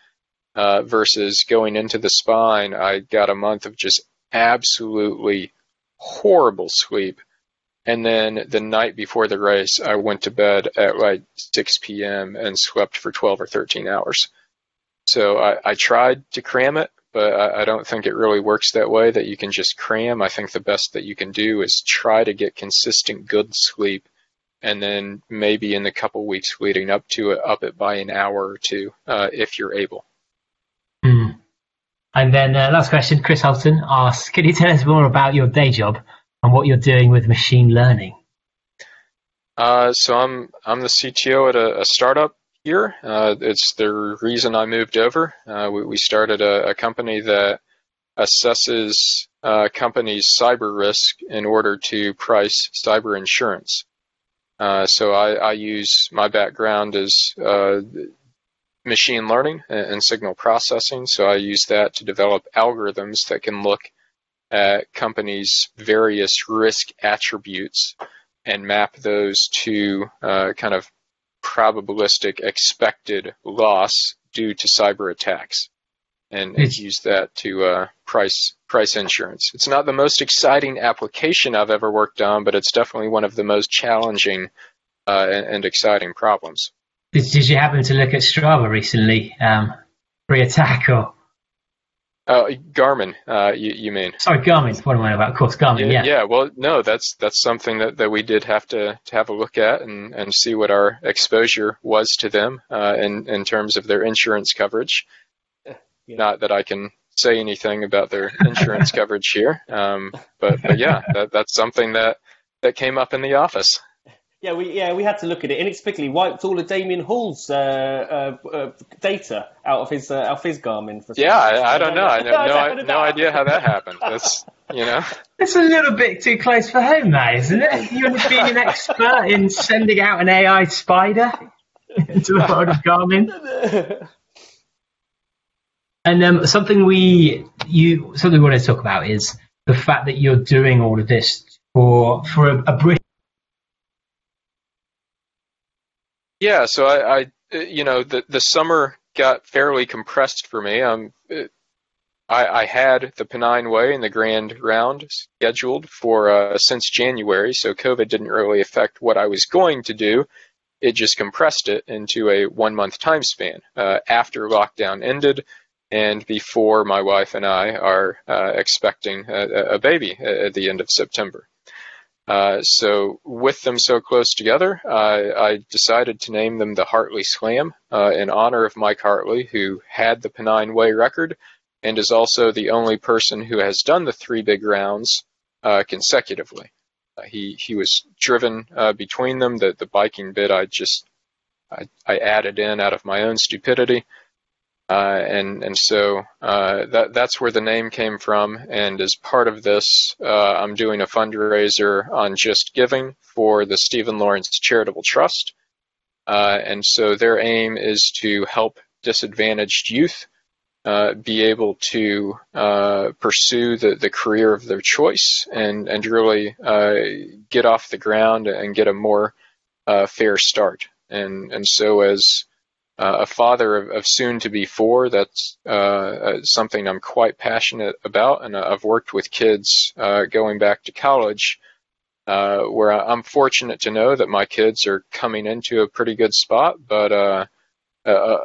uh, versus going into the spine. I got a month of just absolutely horrible sleep. And then the night before the race, I went to bed at like 6 p.m. and slept for 12 or 13 hours. So I, I tried to cram it, but I, I don't think it really works that way that you can just cram. I think the best that you can do is try to get consistent good sleep and then maybe in the couple weeks leading up to it, up it by an hour or two uh, if you're able. Mm. And then uh, last question, Chris Holton asks, can you tell us more about your day job and what you're doing with machine learning? Uh, so I'm I'm the CTO at a, a startup here. Uh, it's the reason I moved over. Uh, we, we, started a, a, company that assesses uh, companies' cyber risk in order to price cyber insurance. Uh, so I, I, use my background as uh, machine learning and, and, signal processing. So I use that to develop algorithms that can look at companies' various risk attributes and map those to uh, kind of probabilistic expected loss due to cyber attacks. And, and use that to uh, price price insurance. It's not the most exciting application I've ever worked on, but it's definitely one of the most challenging uh, and, and, exciting problems. Did, did, you happen to look at Strava recently, um, pre-attack or? Uh, Garmin, uh, you, you, mean? Sorry, Garmin. What am I about? Of course, Garmin. Yeah, yeah. Yeah. Well, no, that's that's something that, that we did have to, to have a look at and, and see what our exposure was to them uh, in in terms of their insurance coverage. Yeah. Not that I can say anything about their insurance coverage here, um, but but yeah, that, that's something that that came up in the office. Yeah, we yeah we had to look at it. Inexplicably wiped all of Damian Hall's uh, uh, uh, data out of his uh, out of his Garmin. For some Yeah. I, I don't know. I have no, how no, did no idea how that happened. That's you know. It's a little bit too close for home, that isn't it? You're being an expert in sending out an AI spider into the world of Garmin. And um, something we you something we want to talk about is the fact that you're doing all of this for for a, a British. Yeah, so I, I you know, the the summer got fairly compressed for me. Um, I, I had the Pennine Way and the Grand Round scheduled for uh, since January, so COVID didn't really affect what I was going to do. It just compressed it into a one month time span uh, after lockdown ended and before my wife and I are uh, expecting a, a baby at the end of September. Uh, so with them so close together, I, I decided to name them the Hartley Slam uh, in honor of Mike Hartley, who had the Pennine Way record and is also the only person who has done the three big rounds uh, consecutively. Uh, he he was driven uh, between them. The the biking bit I just I, I added in out of my own stupidity. Uh, and and so uh, that that's where the name came from. And as part of this, uh, I'm doing a fundraiser on Just Giving for the Stephen Lawrence Charitable Trust. Uh, and so their aim is to help disadvantaged youth uh, be able to uh, pursue the, the career of their choice and and really get off the ground and get a more fair start. And and so as uh, a father of, of, soon to be four. That's uh, uh, something I'm quite passionate about, and I've worked with kids uh, going back to college, uh, where I'm fortunate to know that my kids are coming into a pretty good spot, but uh, a,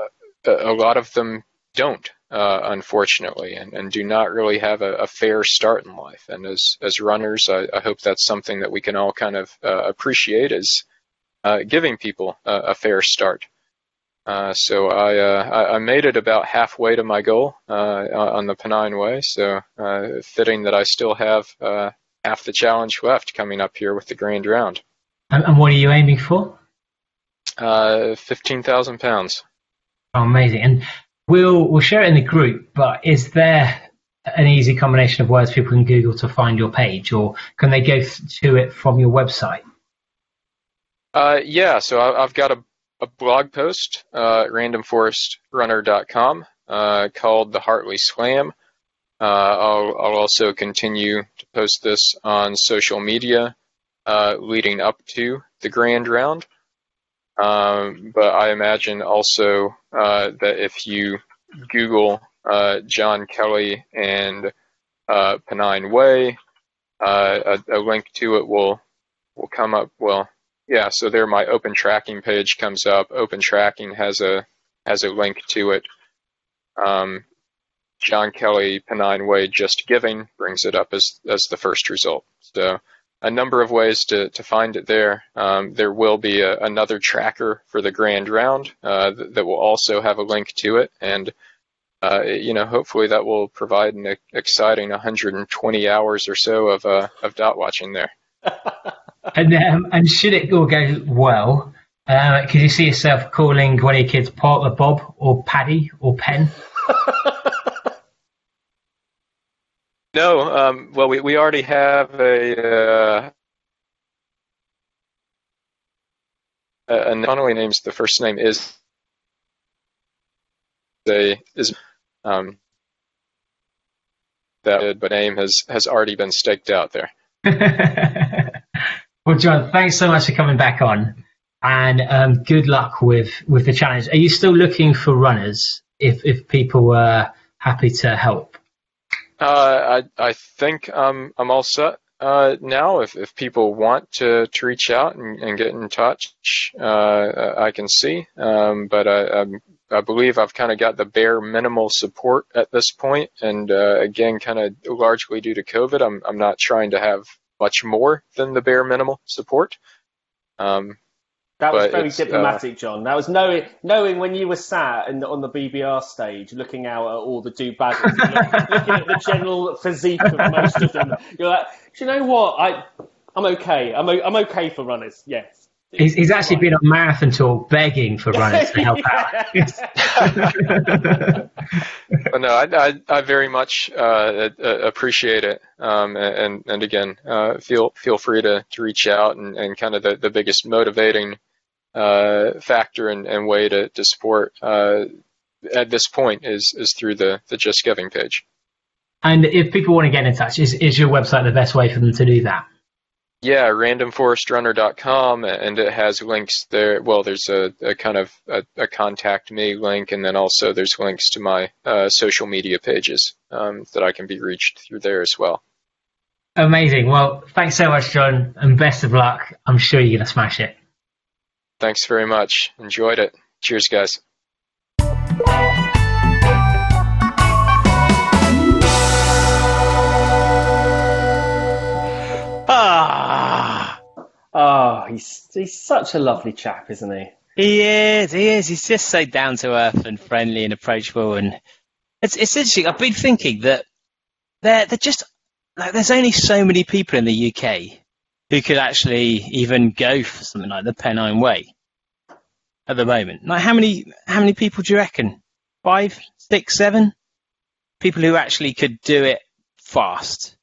a, lot of them don't. unfortunately, and, and do not really have a, a, fair start in life. And as as runners, I, I, hope that's something that we can all kind of appreciate is giving people a fair start. Uh, so I, uh, I made it about halfway to my goal uh, on the Pennine Way. So uh, fitting that I still have uh, half the challenge left coming up here with the Grand Round. And, and what are you aiming for? Fifteen thousand pounds. Oh, amazing! And we'll we'll share it in the group. But is there an easy combination of words people can Google to find your page, or can they go to it from your website? yeah, so I, I've got a a blog post, uh, randomforestrunner.com, uh, called the Hartley Slam. Uh, I'll, I'll, also continue to post this on social media uh, leading up to the Grand Round. Um, but I imagine also uh, that if you Google uh, John Kelly and Pennine Way, a, a link to it will will come up. Well, yeah, so there my open tracking page comes up. Open tracking has a has a link to it. Um, John Kelly Pennine Way Just Giving brings it up as as the first result. So a number of ways to, to find it there. Um, there will be a, another tracker for the grand round uh, that, that, will also have a link to it, and uh, you know hopefully that will provide an exciting 120 hours or so of uh, of dot watching there. and um, and should it all go well, uh, could you see yourself calling one of your kids Porter Bob or Paddy or Pen? no, um, well, we, we already have a, uh, a not only names the first name is a is um, that but name has has already been staked out there. Well, John, thanks so much for coming back on, and um, good luck with with the challenge. Are you still looking for runners? If if people were happy to help, uh, I I think um, I'm all set uh, now. If if people want to, to reach out and, and get in touch, uh, I can see. Um, but I, I, I believe I've kind of got the bare minimal support at this point. point, and uh, again, kind of largely due to COVID, I'm I'm not trying to have much more than the bare minimal support. Um, that was very uh, diplomatic, uh, John. That was knowing knowing when you were sat in, on the BBR stage, looking out at all the do baggers, looking at the general physique of most of them. You're like, do you know what? I I'm okay. I'm I'm okay for runners. Yes. He's, he's actually been on Marathon Talk begging for runners to help out. But no, I, I, I very much uh, uh, appreciate it, um, and and again, uh, feel feel free to, to reach out and, and kind of the, the biggest motivating uh, factor and, and way to, to support uh, at this point is is through the the Just Giving page. and if people want to get in touch, is, is your website the best way for them to do that? Yeah, randomforestrunner.com, and it has links there. Well, there's a, a kind of a, a contact me link, and then also there's links to my uh, social media pages um, that I can be reached through there as well. Amazing. Well, thanks so much, John, and best of luck. I'm sure you're going to smash it. Thanks very much. Enjoyed it. Cheers, guys. Oh, he's he's such a lovely chap, isn't he? he is. He is. He's just so down to earth and friendly and approachable. And it's it's interesting. I've been thinking that there they're just like there's only so many people in the UK who could actually even go for something like the Pennine Way at the moment. Like how many how many people do you reckon? Five, six, seven people who actually could do it fast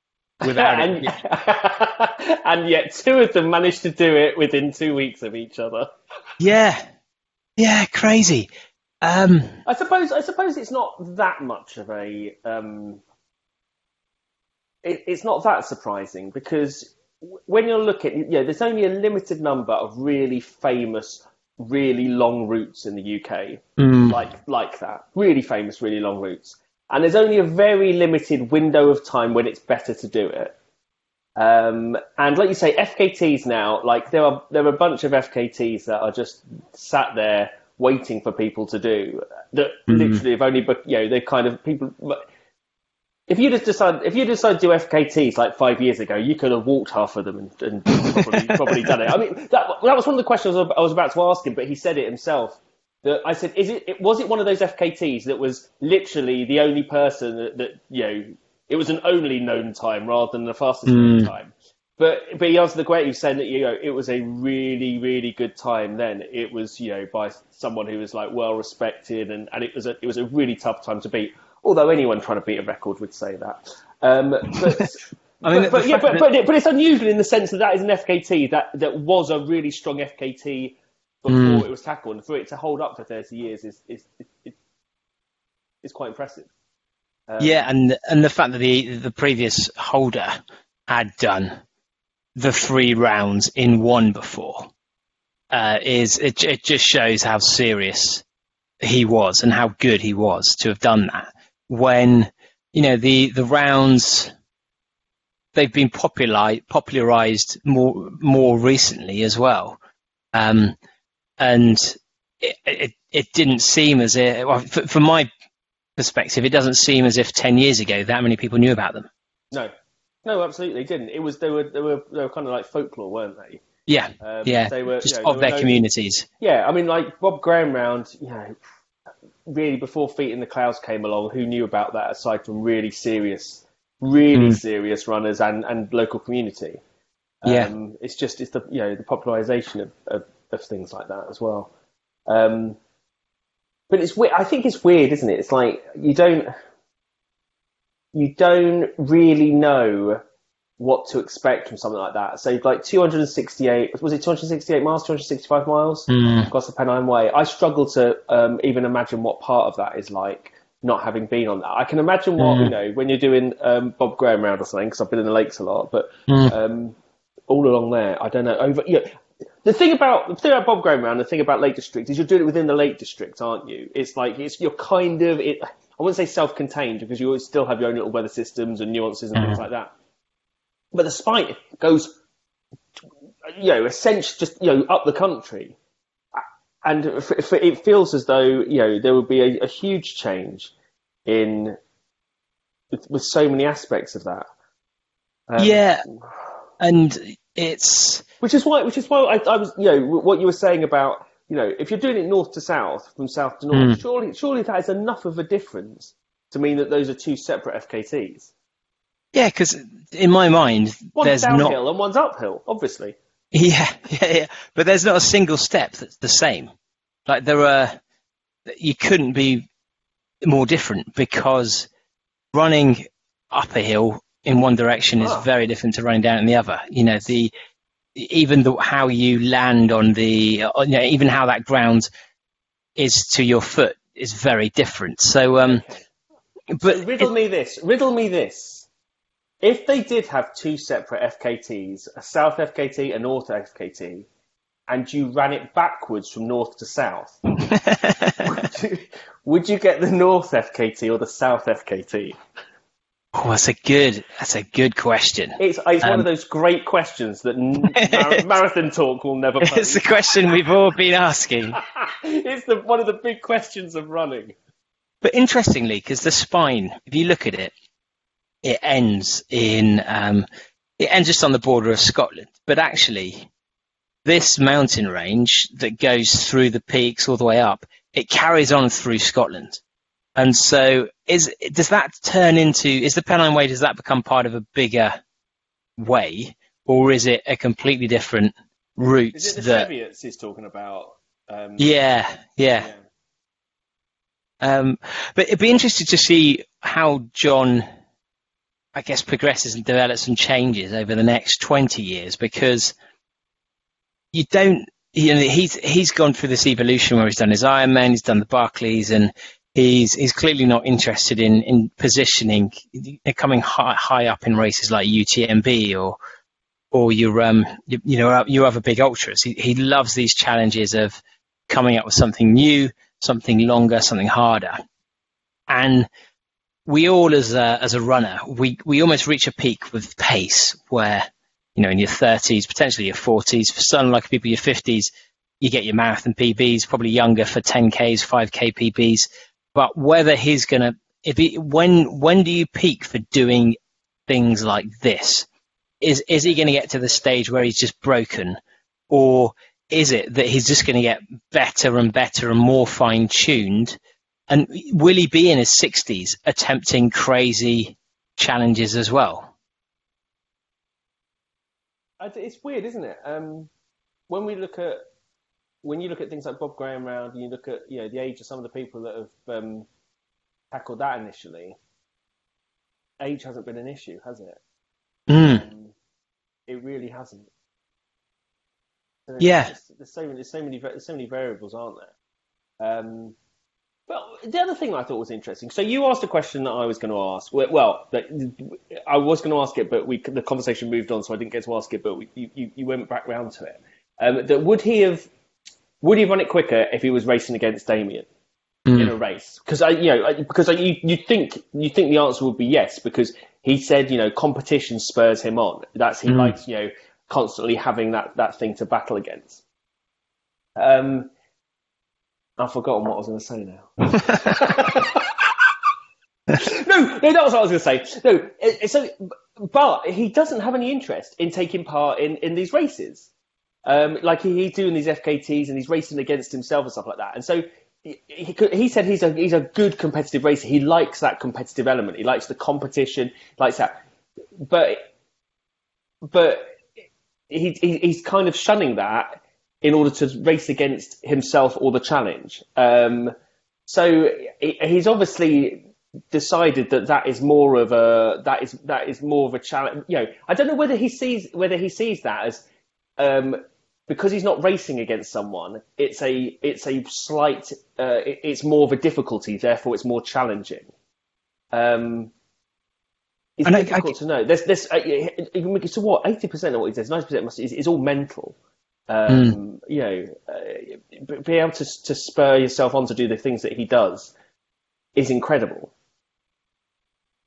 without and, it. and yet two of them managed to do it within two weeks of each other. Yeah, yeah, crazy. Um, I suppose I suppose it's not that much of a um, it, it's not that surprising because when you're looking, you know, there's only a limited number of really famous, really long routes in the UK, mm, like like that, really famous, really long routes, and there's only a very limited window of time when it's better to do it. Um, and like you say, FKTs now, like there are there are a bunch of FKTs that are just sat there waiting for people to do that. Literally, have only but you know they kind of people. If you just decide if you decide to do FKTs like five years ago, you could have walked half of them and, and probably probably done it. I mean, that that was one of the questions I was about to ask him, but he said it himself. That I said, is it, it was it one of those FKTs that was literally the only person that, that you know it was an only known time rather than the fastest known time. But but he answered the question. He was saying that you know it was a really really good time then. It was you know by someone who was like well respected and, and it was a it was a really tough time to beat. Although anyone trying to beat a record would say that. Um, but I mean, but, but, yeah, but, but, but it's unusual in the sense that that is an FKT that, that was a really strong FKT before Mm. it was tackled, and for it to hold up for 30 years is is is, is quite impressive. Um, Yeah, and and the fact that the the previous holder had done the three rounds in one before uh, is it it just shows how serious he was and how good he was to have done that. When you know the the rounds they've been popular popularized more more recently as well, um, and it, it it didn't seem as if well, f- from my perspective, it doesn't seem as if 10 years ago that many people knew about them. No, no, absolutely didn't. It was they were they were they were kind of like folklore, weren't they? Yeah, Um, yeah, they were just you know, of their communities. Yeah, I mean, like Bob Graham round, you know, really before Feet in the Clouds came along, who knew about that aside from really serious, really Mm. serious runners and, and local community? Yeah. Um, it's just it's the you know the popularization of, of, of things like that as well. Um, but it's weird. I think it's weird, isn't it? It's like you don't you don't really know what to expect from something like that. So like 268 was it 268 miles, 265 miles Mm. across the Pennine Way. I struggle to um, even imagine what part of that is like not having been on that. I can imagine what Mm. you know when you're doing um, Bob Graham round or something because I've been in the lakes a lot, but Mm. um, all along there, I don't know. Over, you know, the thing about the thing about Bob Graham round, the thing about Lake District is you're doing it within the Lake District, aren't you? It's like it's you're kind of it. I wouldn't say self-contained because you always still have your own little weather systems and nuances and things like that. But the spike goes, you know, essentially just you know up the country, and it feels as though you know there would be a, a huge change in with, with so many aspects of that. Um, yeah, and it's which is why, which is why I, I was, you know, what you were saying about, you know, if you're doing it north to south, from south to north, Mm. surely, surely that is enough of a difference to mean that those are two separate FKTs. yeah, because in my mind, One's there's downhill not and one's uphill, obviously. Yeah, yeah, yeah. But there's not a single step that's the same. Like there are, you couldn't be more different because running up a hill in one direction is Ah. very different to running down in the other. You know, the even the how you land on the, uh, you know, even how that ground is to your foot is very different. So, um, but so riddle me this. Riddle me this. If they did have two separate FKTs, a South FKT, a North FKT, and you ran it backwards from north to south, would you, would you get the North FKT or the South FKT? Oh, that's a good, that's a good question. It's, it's one Um, of those great questions that mar- marathon talk will never It's pose. the question we've all been asking. it's the, one of the big questions of running. But interestingly, because the spine, if you look at it, it ends in um, it ends just on the border of Scotland. But actually, this mountain range that goes through the peaks all the way up, it carries on through Scotland. And so, is does that turn into is the Pennine Way? Does that become part of a bigger way, or is it a completely different route? Is it the that Cheviots he's talking about? Um, yeah, yeah. Um, but it'd be interesting to see how John, I guess, progresses and develops and changes over the next 20 years because you don't, you know, he's, he's gone through this evolution where he's done his Ironman, he's done the Barkley's, and he's, he's clearly not interested in, in positioning, coming high, high up in races like UTMB or, or your, um, you, you know, your other big ultras. He, he loves these challenges of coming up with something new, something longer, something harder. And we all, as a, as a runner, we, we almost reach a peak with pace where, you know, in your 30s, potentially your 40s, for some like people your 50s, you get your marathon PBs, probably younger for 10Ks, 5K PBs. But whether he's going to, if he, when, when do you peak for doing things like this? Is, is he going to get to the stage where he's just broken? Or is it that he's just going to get better and better and more fine tuned? And will he be in his 60s attempting crazy challenges as well? It's weird, isn't it? Um, when we look at when you look at things like Bob Graham round, and you look at you know the age of some of the people that have um, tackled that initially. Age hasn't been an issue, has it? Mm. Um, it really hasn't. So Yeah. There's, there's so many, there's so many, there's so many variables, aren't there? Um, but the other thing I thought was interesting. So you asked a question that I was going to ask. Well, well, I was going to ask it, but we the conversation moved on, so I didn't get to ask it. But we, you, you, you went back round to it. Um, that would he have would he run it quicker if he was racing against Damian? in a race? Because I, you know, I- because I, you you think you think the answer would be yes because he said you know competition spurs him on. That's he likes you know constantly having that that thing to battle against. Um, I've forgotten what I was going to say now. no, no, that was what I was going to say. No, so but he doesn't have any interest in taking part in in these races. Um, like he, he's doing these FKTs and he's racing against himself and stuff like that. And so he, he, he said he's a he's a good competitive racer. He likes that competitive element. He likes the competition, likes that. But but he, he he's kind of shunning that in order to race against himself or the challenge. Um, so he, he's obviously decided that that is more of a that is that is more of a challenge. You know, I don't know whether he sees whether he sees that as um, because he's not racing against someone. It's a it's a slight uh, it- it's more of a difficulty. Therefore, it's more challenging. Um, it's And I- I- difficult to know. There's this. Uh, so what? Eighty percent of what he says, ninety percent is, is all mental. Um, You know, uh, be able to to spur yourself on to do the things that he does is incredible.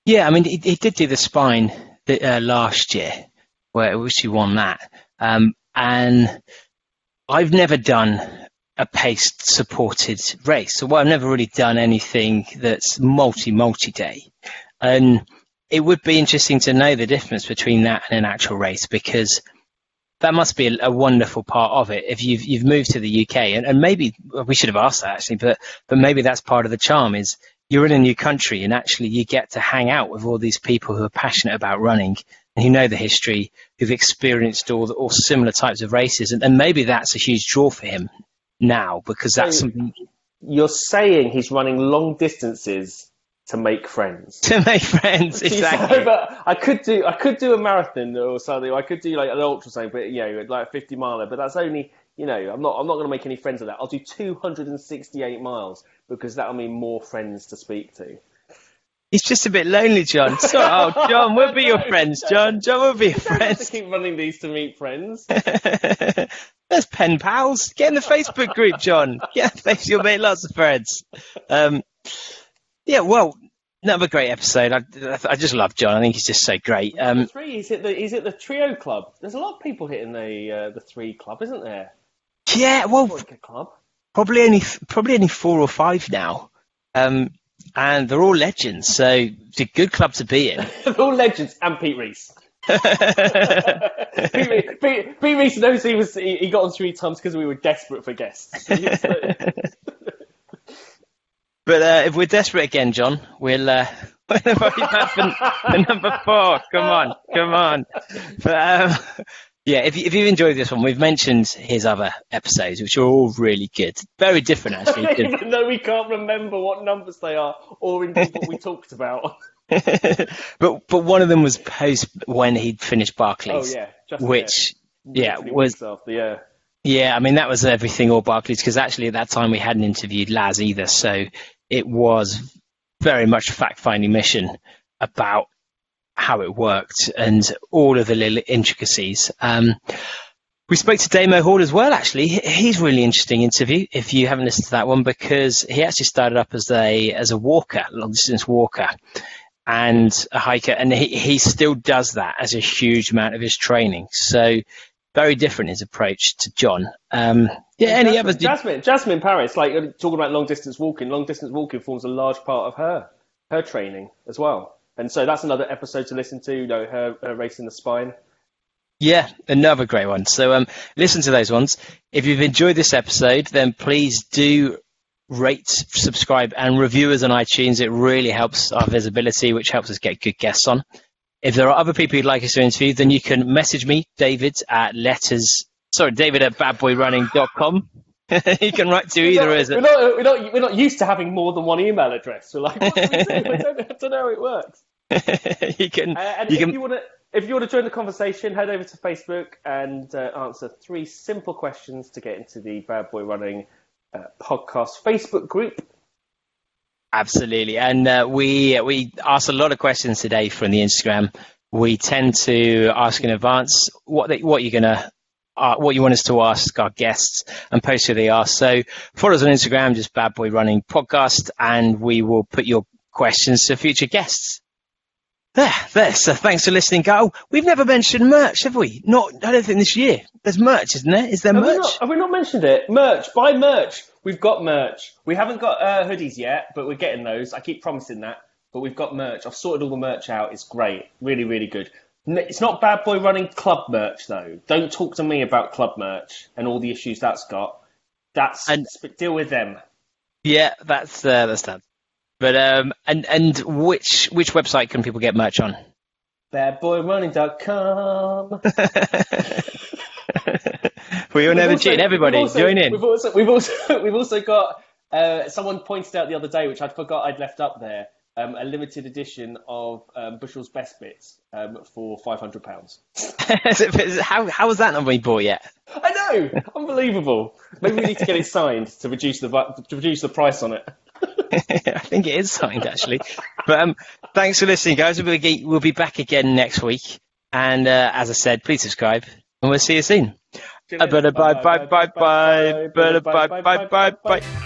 Yeah, I mean, he, he did do the spine the, uh, last year, where which he won that. Um, and I've never done a paced supported race, so well, I've never really done anything that's multi multi day. And it would be interesting to know the difference between that and an actual race because that must be a, a wonderful part of it. If you've you've moved to the UK, and, and maybe well, we should have asked that actually, but but maybe that's part of the charm is you're in a new country and actually you get to hang out with all these people who are passionate about running who know the history, who've experienced all the, all similar types of races, and, and maybe that's a huge draw for him now because that's So- something You're saying he's running long distances to make friends. to make friends. Exactly. but I could do I could do a marathon or something. I could do like an ultra something, but you know, like a fifty miler. But that's only you know, I'm not I'm not going to make any friends with that. I'll do 268 miles because that'll mean more friends to speak to. He's just a bit lonely, John. So, oh, John, we'll be your friends, John. John, we'll be your I have to friends. keep running these to meet friends. There's pen pals. Get in the Facebook group, John. Get in the face. You'll make lots of friends. Um, yeah, well, another great episode. I, I just love John. I think he's just so great. Um, three, he's at the he's at the trio club. There's a lot of people hitting the uh, the three club, isn't there? yeah, well, Vodka club. probably only probably only four or five now, um, and they're all legends. So it's a good club to be in. They're all legends and Pete Reese. Pete, Reese- Pete, Pete Reese knows he was he, he got on three times because we were desperate for guests. The- But uh, if we're desperate again, John, we'll uh, we'll back for, for number four. Come on, come on. But um, yeah, if, you, if you've enjoyed this one, we've mentioned his other episodes, which are all really good. Very different, actually. Even though we can't remember what numbers they are or indeed what we talked about. but but one of them was post when he'd finished Barkley's. Oh yeah, just which yeah was after yeah. Yeah, I mean that was everything all Barkley's because actually at that time we hadn't interviewed Laz either, so it was very much a fact-finding mission about how it worked and all of the little intricacies. Um, we spoke to Damo Hall as well. Actually, he's really interesting interview. If you haven't listened to that one, because he actually started up as a as a walker, long distance walker, and a hiker, and he he still does that as a huge amount of his training. So very different his approach to John. Um, yeah, any Jasmin, others? Jasmin, Jasmin Paris, like uh, talking about long distance walking. Long distance walking forms a large part of her her training as well, and so that's another episode to listen to. You know, her, her racing the spine. Yeah, another great one. So um, listen to those ones. If you've enjoyed this episode, then please do rate, subscribe, and review us on iTunes. It really helps our visibility, which helps us get good guests on. If there are other people you'd like us to interview, then you can message me, David, at letters, sorry, David at badboyrunning.com. you can write to either we're of we're, not, we're, not, we're not used to having more than one email address. We're like, what do we do? I don't, I don't know how it works. you can, Uh, and you if can, you want to, if you want to join the conversation, head over to Facebook and uh, answer three simple questions to get into the Bad Boy Running uh, podcast Facebook group. Absolutely, and uh, we we asked a lot of questions today from the Instagram. We tend to ask in advance what they, what you're gonna uh, what you want us to ask our guests and post who they are. So follow us on Instagram, just Bad Boy Running Podcast, and we will put your questions to future guests. There, there. So thanks for listening, Go. We've never mentioned merch, have we? Not, I don't think this year. There's merch, isn't there? Is there Have we, merch? not, have we not mentioned it? Merch, buy merch. We've got merch. We haven't got uh, hoodies yet, but we're getting those. I keep promising that. But we've got merch. I've sorted all the merch out. It's great. Really, really good. N- It's not Bad Boy Running club merch, though. Don't talk to me about club merch and all the issues that's got. That's And- deal with them. Yeah, that's uh, that's that. But um, and and which which website can people get merch on? Badboyrunning.com. we all never We've cheat. Everybody, we've also- join in. We've also, we've also, we've also got. Uh, someone pointed out the other day, which I forgot I'd left up there, um, a limited edition of um, Bushel's Best Bits um, for five hundred pounds. how how has that not been bought yet? I know, unbelievable. Maybe we need to get it signed to reduce the to reduce the price on it. I think it is signed actually. But um, thanks for listening, guys. We'll be we'll be back again next week. And uh, as I said, please subscribe, and we'll see you soon. Uh, Bye bye bye bye bye bye bye bye bye bye.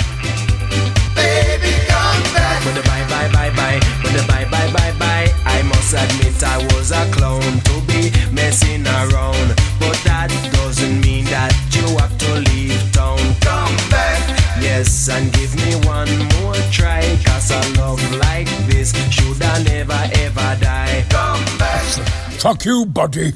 But the bye bye bye bye, but the bye bye bye bye. I must admit I was a clown to be messing around. But that doesn't mean that you have to leave town. Come back, yes, and give me one more try. Cause a love like this should I never ever die. Come back. Fuck you, buddy.